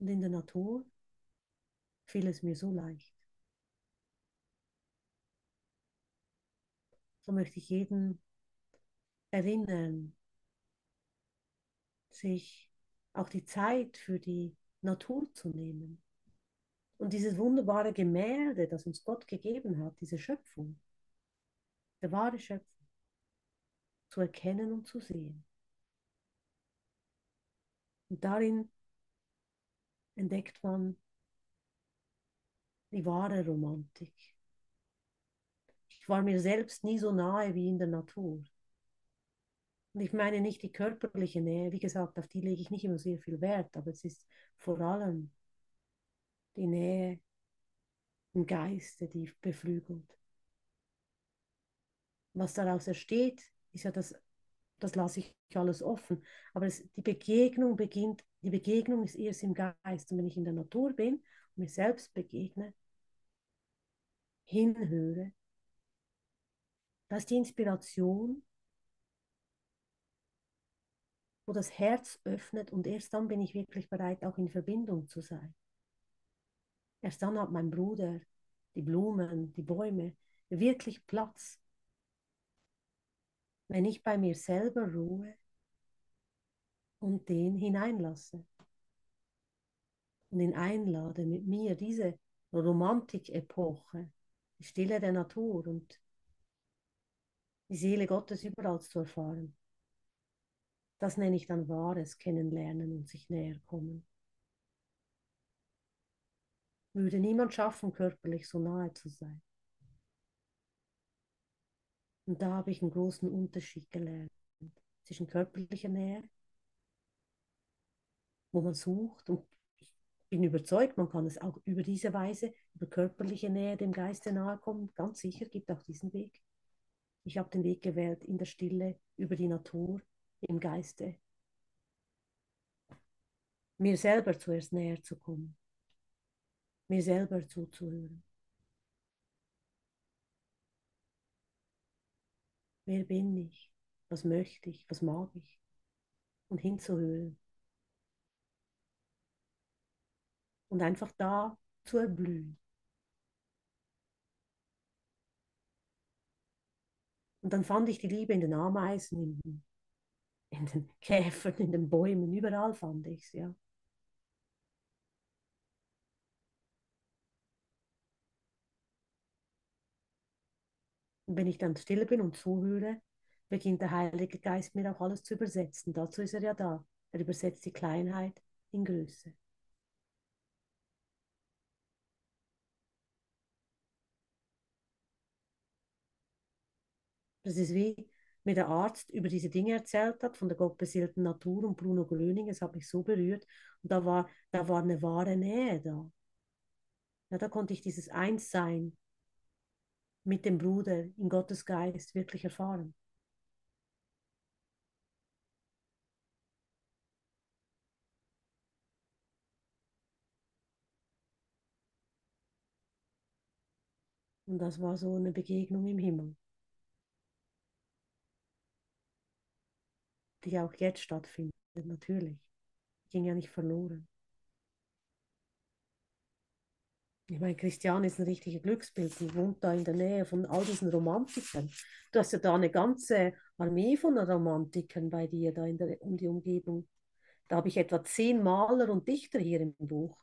Speaker 1: Und in der Natur fiel es mir so leicht. So möchte ich jeden erinnern, sich auch die Zeit für die Natur zu nehmen. Und dieses wunderbare Gemälde, das uns Gott gegeben hat, diese Schöpfung, der wahre Schöpfung, zu erkennen und zu sehen. Und darin entdeckt man die wahre Romantik. Ich war mir selbst nie so nahe wie in der Natur. Und ich meine nicht die körperliche Nähe, wie gesagt, auf die lege ich nicht immer sehr viel Wert, aber es ist vor allem die Nähe im Geiste, die beflügelt. Was daraus entsteht, ist ja das, das lasse ich alles offen. Aber es, die Begegnung beginnt, die Begegnung ist erst im Geist. Und wenn ich in der Natur bin und mir selbst begegne, hinhöre, da ist die Inspiration, wo das Herz öffnet und erst dann bin ich wirklich bereit, auch in Verbindung zu sein. Erst dann hat mein Bruder, die Blumen, die Bäume wirklich Platz wenn ich bei mir selber ruhe und den hineinlasse und ihn einlade, mit mir diese Romantik-Epoche, die Stille der Natur und die Seele Gottes überall zu erfahren. Das nenne ich dann wahres Kennenlernen und sich näher kommen. Würde niemand schaffen, körperlich so nahe zu sein. Und da habe ich einen großen Unterschied gelernt zwischen körperlicher Nähe, wo man sucht. Und ich bin überzeugt, man kann es auch über diese Weise, über körperliche Nähe dem Geiste nahe kommen. Ganz sicher gibt auch diesen Weg. Ich habe den Weg gewählt in der Stille, über die Natur, im Geiste. Mir selber zuerst näher zu kommen. Mir selber zuzuhören. wer bin ich, was möchte ich, was mag ich und hinzuhören. Und einfach da zu erblühen. Und dann fand ich die Liebe in den Ameisen, den, in den Käfern, in den Bäumen, überall fand ich es, ja. Und wenn ich dann still bin und zuhöre, beginnt der Heilige Geist mir auch alles zu übersetzen. Dazu ist er ja da. Er übersetzt die Kleinheit in Größe. Das ist wie mir der Arzt über diese Dinge erzählt hat, von der gottbeseelten Natur und Bruno Gröning, das hat mich so berührt. Und da war, da war eine wahre Nähe da. Ja, da konnte ich dieses Einssein mit dem Bruder in Gottes Geist wirklich erfahren. Und das war so eine Begegnung im Himmel, die auch jetzt stattfindet, natürlich. Ging ja nicht verloren. Ich meine, Christian ist ein richtiger Glücksbild. Die wohnt da in der Nähe von all diesen Romantikern. Du hast ja da eine ganze Armee von Romantikern bei dir da in der, um die Umgebung. Da habe ich etwa zehn Maler und Dichter hier im Buch.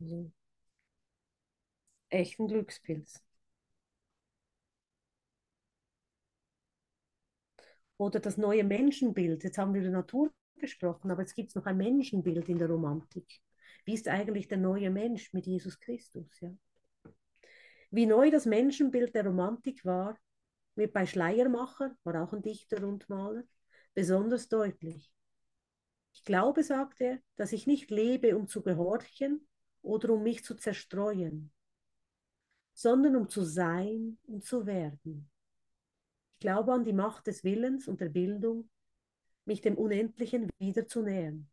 Speaker 1: Also, echt ein Glückspilz. Oder das neue Menschenbild. Jetzt haben wir über Natur gesprochen, aber jetzt gibt es noch ein Menschenbild in der Romantik. Wie ist eigentlich der neue Mensch mit Jesus Christus? Ja? Wie neu das Menschenbild der Romantik war, wird bei Schleiermacher, war auch ein Dichter und Maler, besonders deutlich. Ich glaube, sagt er, dass ich nicht lebe, um zu gehorchen oder um mich zu zerstreuen, sondern um zu sein und zu werden. Ich glaube an die Macht des Willens und der Bildung, mich dem Unendlichen wieder zu nähern.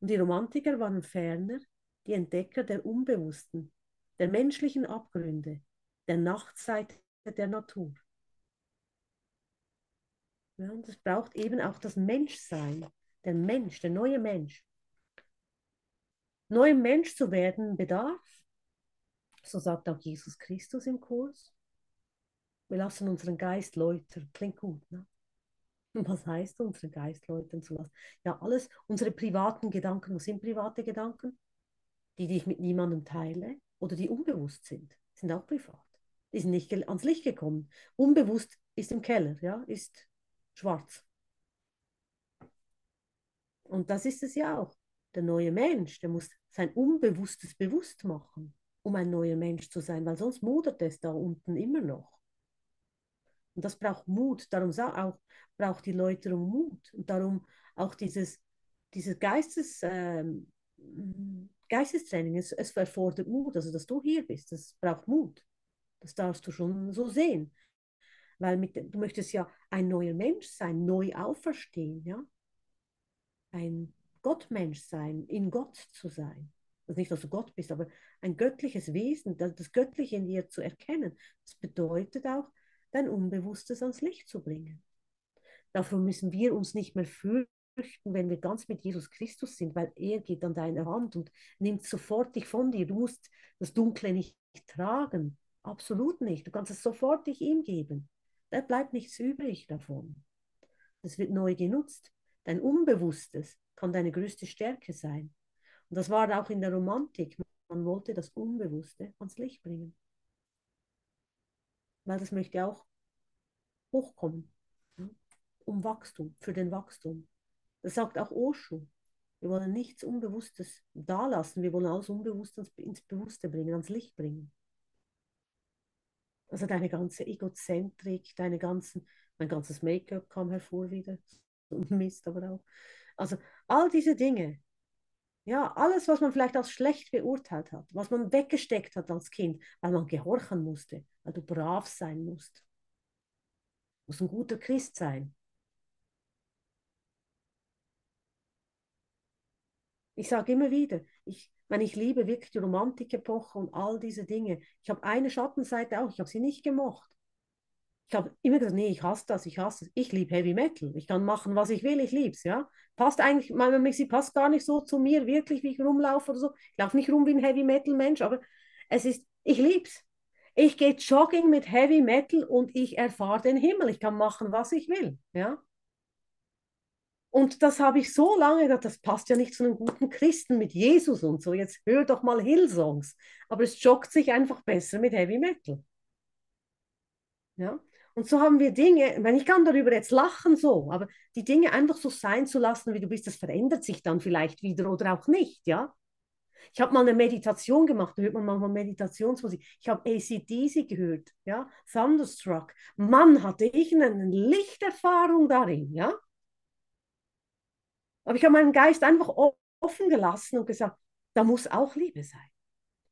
Speaker 1: Und die Romantiker waren ferner die Entdecker der Unbewussten, der menschlichen Abgründe, der Nachtseite der Natur. Ja, und es braucht eben auch das Menschsein, der Mensch, der neue Mensch. Neuer Mensch zu werden bedarf, so sagt auch Jesus Christus im Kurs, wir lassen unseren Geist läutern. Klingt gut, ne? Was heißt unseren Geist läutern zu lassen? Ja, alles, unsere privaten Gedanken, was sind private Gedanken? Die, die ich mit niemandem teile oder die unbewusst sind, sind auch privat. Die sind nicht ans Licht gekommen. Unbewusst ist im Keller, ja, ist schwarz. Und das ist es ja auch. Der neue Mensch, der muss sein Unbewusstes bewusst machen, um ein neuer Mensch zu sein, weil sonst modert es da unten immer noch. Und das braucht Mut. Darum auch, braucht die Läuterung Mut. Und darum auch dieses, dieses Geistes, ähm, Geistestraining, es, es erfordert Mut. Also, dass du hier bist, das braucht Mut. Das darfst du schon so sehen. Weil mit, du möchtest ja ein neuer Mensch sein, neu auferstehen, ja. Ein Gottmensch sein, in Gott zu sein. Also nicht, dass du Gott bist, aber ein göttliches Wesen, das Göttliche in dir zu erkennen. Das bedeutet auch, dein Unbewusstes ans Licht zu bringen. Dafür müssen wir uns nicht mehr fürchten, wenn wir ganz mit Jesus Christus sind, weil er geht an deine Hand und nimmt sofort dich von dir. Du musst das Dunkle nicht tragen. Absolut nicht. Du kannst es sofort dich ihm geben. Da bleibt nichts übrig davon. Das wird neu genutzt. Dein Unbewusstes kann deine größte Stärke sein. Und das war auch in der Romantik. Man wollte das Unbewusste ans Licht bringen weil das möchte auch hochkommen, ja, um Wachstum, für den Wachstum. Das sagt auch Osho. Wir wollen nichts Unbewusstes dalassen, wir wollen alles Unbewusste ins Bewusste bringen, ans Licht bringen. Also deine ganze Egozentrik, deine ganzen, mein ganzes Make-up kam hervor wieder, Mist aber auch. Also all diese Dinge, ja, alles, was man vielleicht als schlecht beurteilt hat, was man weggesteckt hat als Kind, weil man gehorchen musste, weil du brav sein musst. Du musst ein guter Christ sein. Ich sage immer wieder, ich, wenn ich liebe wirklich die Romantikepoche und all diese Dinge. Ich habe eine Schattenseite auch, ich habe sie nicht gemocht. Ich habe immer gesagt, nee, ich hasse das, ich hasse es. Ich liebe Heavy Metal. Ich kann machen, was ich will, ich liebe es, ja. Passt eigentlich, man, sie passt gar nicht so zu mir, wirklich, wie ich rumlaufe oder so. Ich laufe nicht rum wie ein Heavy Metal Mensch, aber es ist, ich liebe es. Ich gehe jogging mit Heavy Metal und ich erfahre den Himmel. Ich kann machen, was ich will, ja. Und das habe ich so lange gedacht, das passt ja nicht zu einem guten Christen mit Jesus und so. Jetzt hör doch mal Hillsongs. Aber es joggt sich einfach besser mit Heavy Metal. Ja. Und so haben wir Dinge, meine, ich kann darüber jetzt lachen so, aber die Dinge einfach so sein zu lassen, wie du bist, das verändert sich dann vielleicht wieder oder auch nicht, ja. Ich habe mal eine Meditation gemacht, da hört man manchmal Meditationsmusik. Ich habe ACDC gehört, ja, Thunderstruck. Mann, hatte ich eine Lichterfahrung darin, ja. Aber ich habe meinen Geist einfach offen gelassen und gesagt, da muss auch Liebe sein.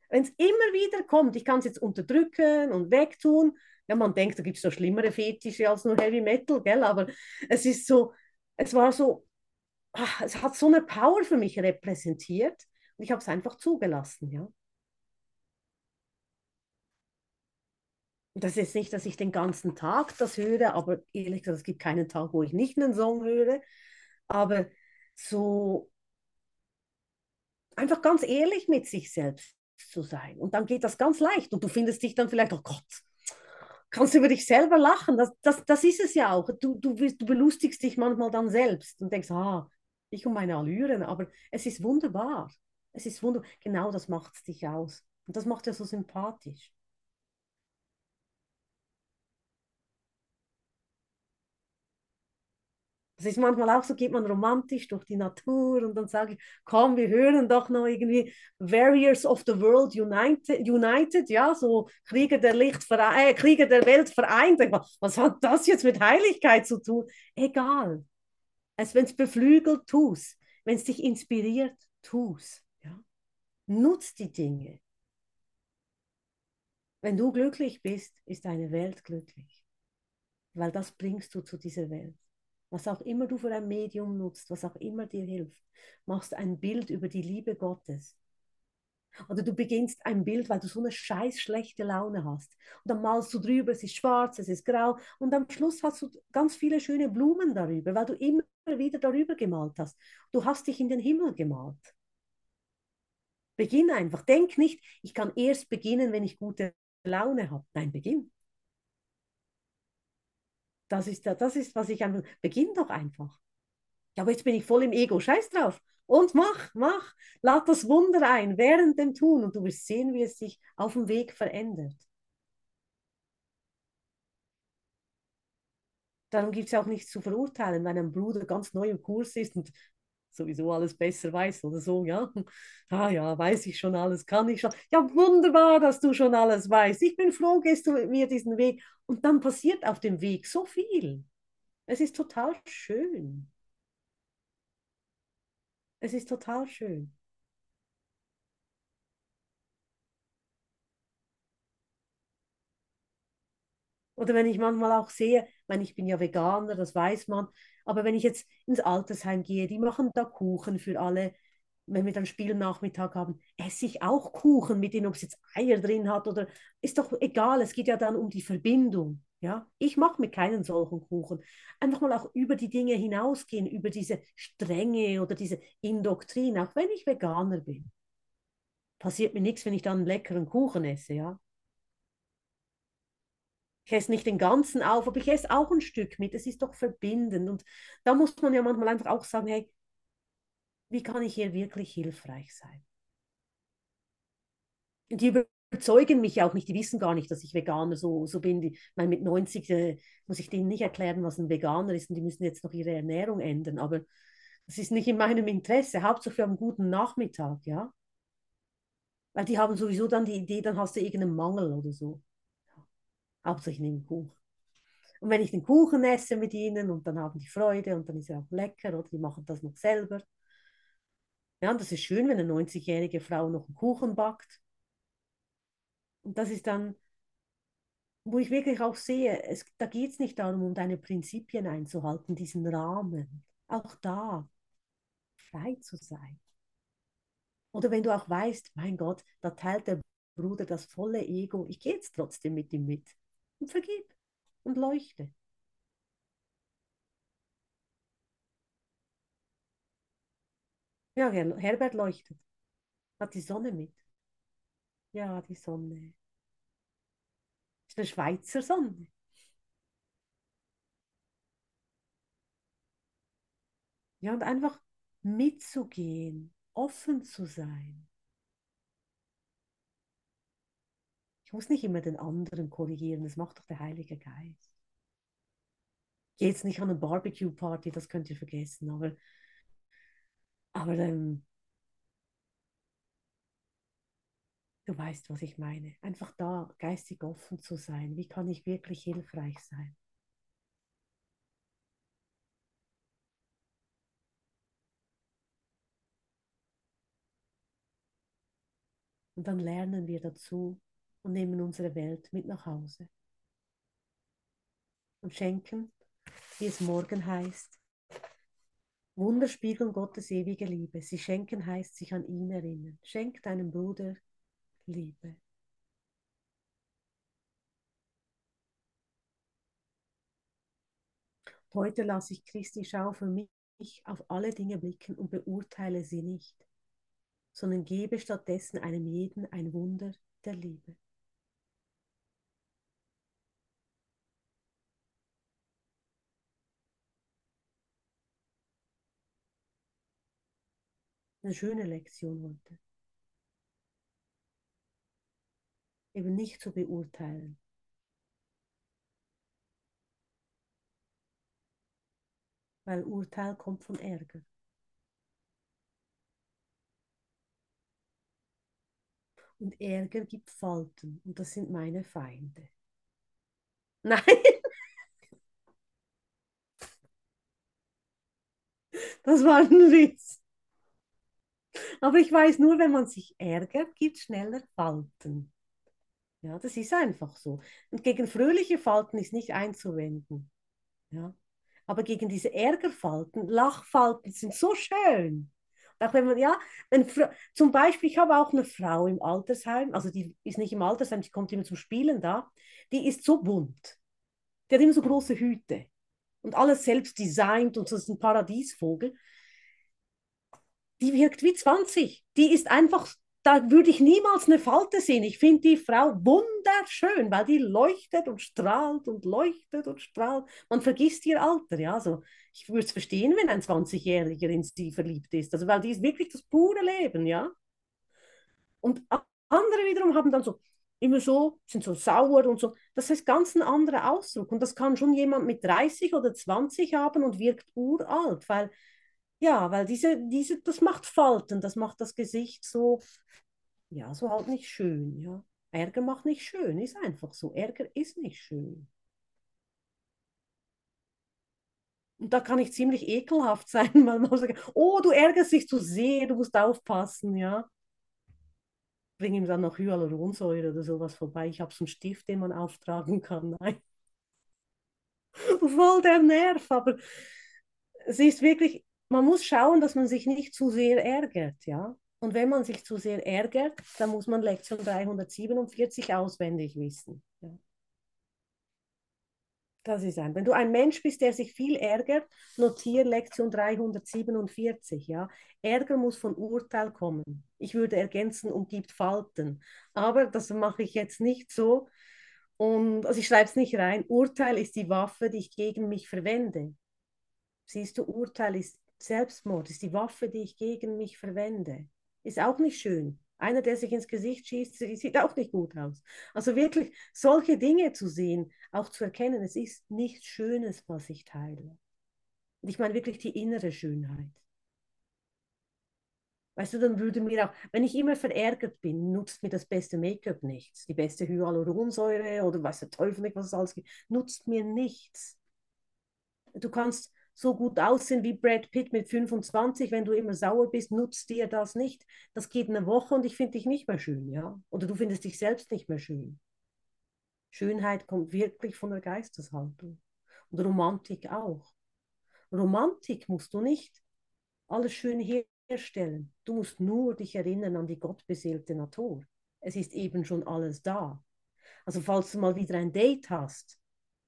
Speaker 1: Wenn es immer wieder kommt, ich kann es jetzt unterdrücken und wegtun, ja, man denkt, da gibt es so schlimmere Fetische als nur Heavy Metal, gell? aber es ist so, es war so, ach, es hat so eine Power für mich repräsentiert und ich habe es einfach zugelassen, ja. Das ist nicht, dass ich den ganzen Tag das höre, aber ehrlich gesagt, es gibt keinen Tag, wo ich nicht einen Song höre. Aber so einfach ganz ehrlich mit sich selbst zu sein. Und dann geht das ganz leicht und du findest dich dann vielleicht, oh Gott, kannst du über dich selber lachen. Das, das, das ist es ja auch. Du, du, du belustigst dich manchmal dann selbst und denkst, ah, ich und meine Allüren, aber es ist wunderbar. Es ist wunderbar. Genau das macht es dich aus. Und das macht ja so sympathisch. Das ist manchmal auch so, geht man romantisch durch die Natur und dann sage ich, komm, wir hören doch noch irgendwie Warriors of the World United, United ja, so Krieger der, Licht äh, Krieger der Welt vereint. Was hat das jetzt mit Heiligkeit zu tun? Egal. Also wenn es beflügelt, tu's. Wenn es dich inspiriert, tu's. Ja? Nutz die Dinge. Wenn du glücklich bist, ist deine Welt glücklich. Weil das bringst du zu dieser Welt was auch immer du für ein Medium nutzt, was auch immer dir hilft, machst ein Bild über die Liebe Gottes. Oder du beginnst ein Bild, weil du so eine scheiß schlechte Laune hast. Und dann malst du drüber, es ist schwarz, es ist grau. Und am Schluss hast du ganz viele schöne Blumen darüber, weil du immer wieder darüber gemalt hast. Du hast dich in den Himmel gemalt. Beginn einfach. Denk nicht, ich kann erst beginnen, wenn ich gute Laune habe. Nein, beginn. Das ist, das ist, was ich einfach. Beginn doch einfach. Ja, aber jetzt bin ich voll im Ego. Scheiß drauf. Und mach, mach. Lad das Wunder ein während dem Tun und du wirst sehen, wie es sich auf dem Weg verändert. Darum gibt es auch nichts zu verurteilen, wenn ein Bruder ganz neu im Kurs ist und sowieso alles besser weiß oder so, ja. Ah ja, weiß ich schon alles, kann ich schon. Ja, wunderbar, dass du schon alles weißt. Ich bin froh, gehst du mit mir diesen Weg. Und dann passiert auf dem Weg so viel. Es ist total schön. Es ist total schön. Oder wenn ich manchmal auch sehe, ich ich bin ja Veganer, das weiß man, aber wenn ich jetzt ins Altersheim gehe, die machen da Kuchen für alle, wenn wir dann Spielnachmittag haben, esse ich auch Kuchen mit denen, ob es jetzt Eier drin hat oder ist doch egal, es geht ja dann um die Verbindung. Ja, ich mache mir keinen solchen Kuchen. Einfach mal auch über die Dinge hinausgehen, über diese Strenge oder diese Indoktrin, auch wenn ich Veganer bin. Passiert mir nichts, wenn ich dann einen leckeren Kuchen esse, ja. Ich esse nicht den ganzen auf, aber ich esse auch ein Stück mit. Es ist doch verbindend. Und da muss man ja manchmal einfach auch sagen, hey, wie kann ich hier wirklich hilfreich sein? Die überzeugen mich ja auch nicht, die wissen gar nicht, dass ich Veganer so, so bin. Die, ich meine, mit 90 äh, muss ich denen nicht erklären, was ein Veganer ist und die müssen jetzt noch ihre Ernährung ändern. Aber das ist nicht in meinem Interesse. Hauptsache für einen guten Nachmittag, ja. Weil die haben sowieso dann die Idee, dann hast du irgendeinen Mangel oder so. Hauptsache ich nehme Kuchen. Und wenn ich den Kuchen esse mit ihnen und dann haben die Freude und dann ist er auch lecker oder die machen das noch selber. Ja, und das ist schön, wenn eine 90-jährige Frau noch einen Kuchen backt. Und das ist dann, wo ich wirklich auch sehe, es, da geht es nicht darum, um deine Prinzipien einzuhalten, diesen Rahmen. Auch da frei zu sein. Oder wenn du auch weißt, mein Gott, da teilt der Bruder das volle Ego, ich gehe jetzt trotzdem mit ihm mit und vergib und leuchte. Ja, Herbert leuchtet. Hat die Sonne mit. Ja, die Sonne. Ist eine Schweizer Sonne. Ja, und einfach mitzugehen, offen zu sein. Ich muss nicht immer den anderen korrigieren, das macht doch der Heilige Geist. Geh jetzt nicht an eine Barbecue-Party, das könnt ihr vergessen, aber, aber ähm, du weißt, was ich meine. Einfach da geistig offen zu sein. Wie kann ich wirklich hilfreich sein? Und dann lernen wir dazu, und nehmen unsere Welt mit nach Hause. Und schenken, wie es morgen heißt, Wunder spiegeln Gottes ewige Liebe. Sie schenken heißt sich an ihn erinnern. Schenk deinem Bruder Liebe. Heute lasse ich Christi Schau für mich auf alle Dinge blicken und beurteile sie nicht, sondern gebe stattdessen einem jeden ein Wunder der Liebe. Eine schöne Lektion heute. Eben nicht zu beurteilen. Weil Urteil kommt von Ärger. Und Ärger gibt Falten und das sind meine Feinde. Nein. Das war ein Witz. Aber ich weiß nur, wenn man sich ärgert, gibt es schneller Falten. Ja, das ist einfach so. Und gegen fröhliche Falten ist nicht einzuwenden. Ja. Aber gegen diese Ärgerfalten, Lachfalten sind so schön. Auch wenn man, ja, wenn, zum Beispiel, ich habe auch eine Frau im Altersheim, also die ist nicht im Altersheim, die kommt immer zum Spielen da, die ist so bunt. Die hat immer so große Hüte und alles selbst designt und so ist ein Paradiesvogel. Die wirkt wie 20. Die ist einfach da würde ich niemals eine Falte sehen. Ich finde die Frau wunderschön, weil die leuchtet und strahlt und leuchtet und strahlt. Man vergisst ihr Alter, ja. Also ich würde es verstehen, wenn ein 20-Jähriger in sie verliebt ist. Also weil die ist wirklich das pure Leben, ja. Und andere wiederum haben dann so immer so, sind so sauer und so. Das ist ganz ein anderer Ausdruck. Und das kann schon jemand mit 30 oder 20 haben und wirkt uralt, weil ja, weil diese, diese, das macht Falten, das macht das Gesicht so, ja, so halt nicht schön, ja. Ärger macht nicht schön, ist einfach so. Ärger ist nicht schön. Und da kann ich ziemlich ekelhaft sein, weil man sagt, oh, du ärgerst dich zu sehr, du musst aufpassen, ja. Bring ihm dann noch Hyaluronsäure oder sowas vorbei. Ich habe so einen Stift, den man auftragen kann. Nein. Voll der Nerv, aber es ist wirklich, man muss schauen, dass man sich nicht zu sehr ärgert, ja. Und wenn man sich zu sehr ärgert, dann muss man Lektion 347 auswendig wissen. Ja. Das ist ein. Wenn du ein Mensch bist, der sich viel ärgert, notiere Lektion 347. Ja? Ärger muss von Urteil kommen. Ich würde ergänzen, umgibt Falten. Aber das mache ich jetzt nicht so. Und also ich schreibe es nicht rein. Urteil ist die Waffe, die ich gegen mich verwende. Siehst du, Urteil ist Selbstmord ist die Waffe, die ich gegen mich verwende. Ist auch nicht schön. Einer, der sich ins Gesicht schießt, sieht auch nicht gut aus. Also wirklich solche Dinge zu sehen, auch zu erkennen, es ist nichts Schönes, was ich teile. Und ich meine wirklich die innere Schönheit. Weißt du, dann würde mir auch, wenn ich immer verärgert bin, nutzt mir das beste Make-up nichts. Die beste Hyaluronsäure oder weiß der Teufel nicht, was es alles gibt, nutzt mir nichts. Du kannst so gut aussehen wie Brad Pitt mit 25, wenn du immer sauer bist, nutzt dir das nicht. Das geht eine Woche und ich finde dich nicht mehr schön, ja? Oder du findest dich selbst nicht mehr schön. Schönheit kommt wirklich von der Geisteshaltung. Und Romantik auch. Romantik musst du nicht alles schön herstellen. Du musst nur dich erinnern an die gottbeseelte Natur. Es ist eben schon alles da. Also falls du mal wieder ein Date hast,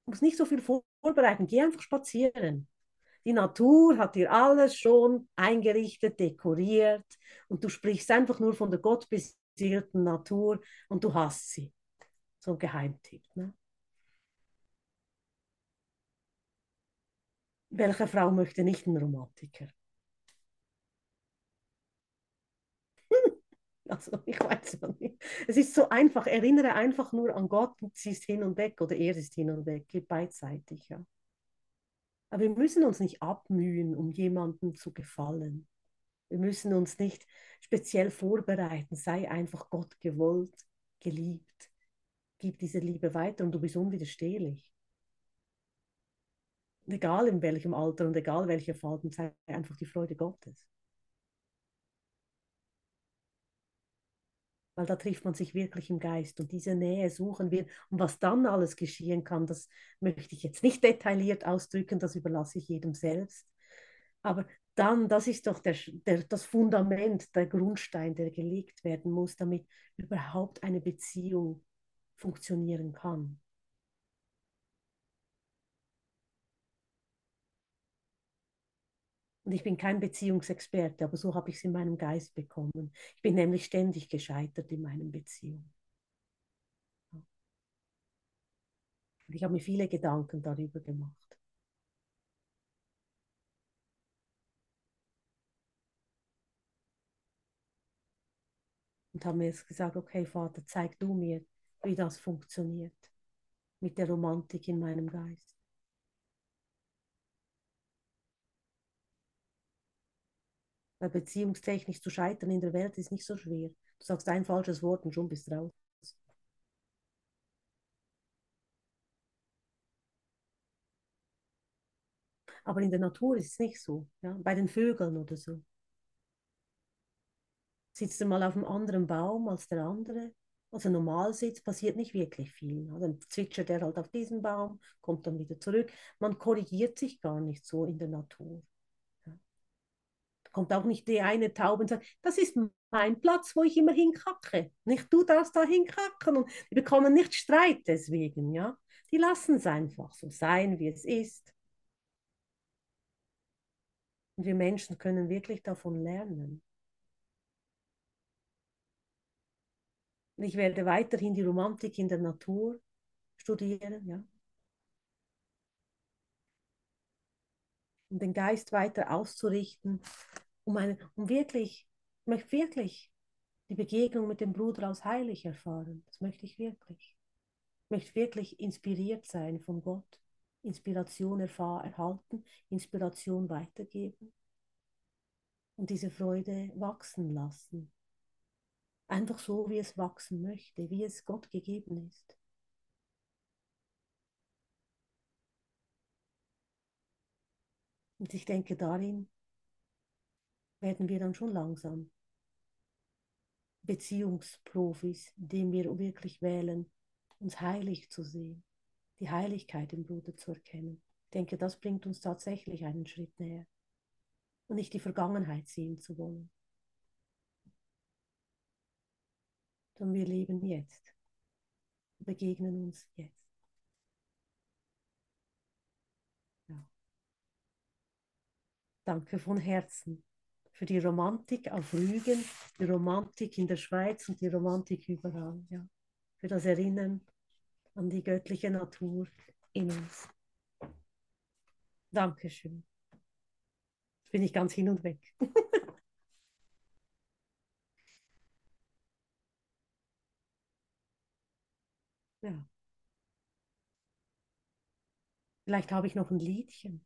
Speaker 1: musst nicht so viel vorbereiten. Geh einfach spazieren. Die Natur hat dir alles schon eingerichtet, dekoriert und du sprichst einfach nur von der gottbasierten Natur und du hast sie. So ein Geheimtipp. Ne? Welche Frau möchte nicht einen Romantiker? Also ich weiß ja nicht. Es ist so einfach. Erinnere einfach nur an Gott und sie ist hin und weg oder er ist hin und weg. Geht beidseitig, ja. Aber wir müssen uns nicht abmühen, um jemandem zu gefallen. Wir müssen uns nicht speziell vorbereiten. Sei einfach Gott gewollt, geliebt. Gib diese Liebe weiter und du bist unwiderstehlich. Egal in welchem Alter und egal welche Falten, sei einfach die Freude Gottes. Weil da trifft man sich wirklich im Geist und diese Nähe suchen wir. Und was dann alles geschehen kann, das möchte ich jetzt nicht detailliert ausdrücken, das überlasse ich jedem selbst. Aber dann, das ist doch der, der, das Fundament, der Grundstein, der gelegt werden muss, damit überhaupt eine Beziehung funktionieren kann. Und ich bin kein Beziehungsexperte, aber so habe ich es in meinem Geist bekommen. Ich bin nämlich ständig gescheitert in meinen Beziehungen. Und ich habe mir viele Gedanken darüber gemacht. Und habe mir jetzt gesagt, okay, Vater, zeig du mir, wie das funktioniert mit der Romantik in meinem Geist. Weil beziehungstechnisch zu scheitern in der Welt ist nicht so schwer. Du sagst ein falsches Wort und schon bist du raus. Aber in der Natur ist es nicht so. Ja? Bei den Vögeln oder so. Sitzt du mal auf einem anderen Baum als der andere? Also normal sitzt, passiert nicht wirklich viel. Dann zwitschert er halt auf diesen Baum, kommt dann wieder zurück. Man korrigiert sich gar nicht so in der Natur kommt auch nicht die eine Taube und sagt, das ist mein Platz, wo ich immer hinkacke. Nicht du darfst da hinkacken und die bekommen nicht Streit deswegen, ja. Die lassen es einfach so sein, wie es ist. Und wir Menschen können wirklich davon lernen. Ich werde weiterhin die Romantik in der Natur studieren, ja. Um den Geist weiter auszurichten um, eine, um wirklich, ich möchte wirklich die Begegnung mit dem Bruder aus heilig erfahren. Das möchte ich wirklich. Ich möchte wirklich inspiriert sein von Gott, Inspiration erhalten, Inspiration weitergeben und diese Freude wachsen lassen. Einfach so, wie es wachsen möchte, wie es Gott gegeben ist. Und ich denke, darin werden wir dann schon langsam Beziehungsprofis, indem wir wirklich wählen, uns heilig zu sehen, die Heiligkeit im Bruder zu erkennen. Ich denke, das bringt uns tatsächlich einen Schritt näher und nicht die Vergangenheit sehen zu wollen. Sondern wir leben jetzt, begegnen uns jetzt. Danke von Herzen für die Romantik auf Rügen, die Romantik in der Schweiz und die Romantik überall. Ja. Für das Erinnern an die göttliche Natur in uns. Dankeschön. Jetzt bin ich ganz hin und weg. ja. Vielleicht habe ich noch ein Liedchen.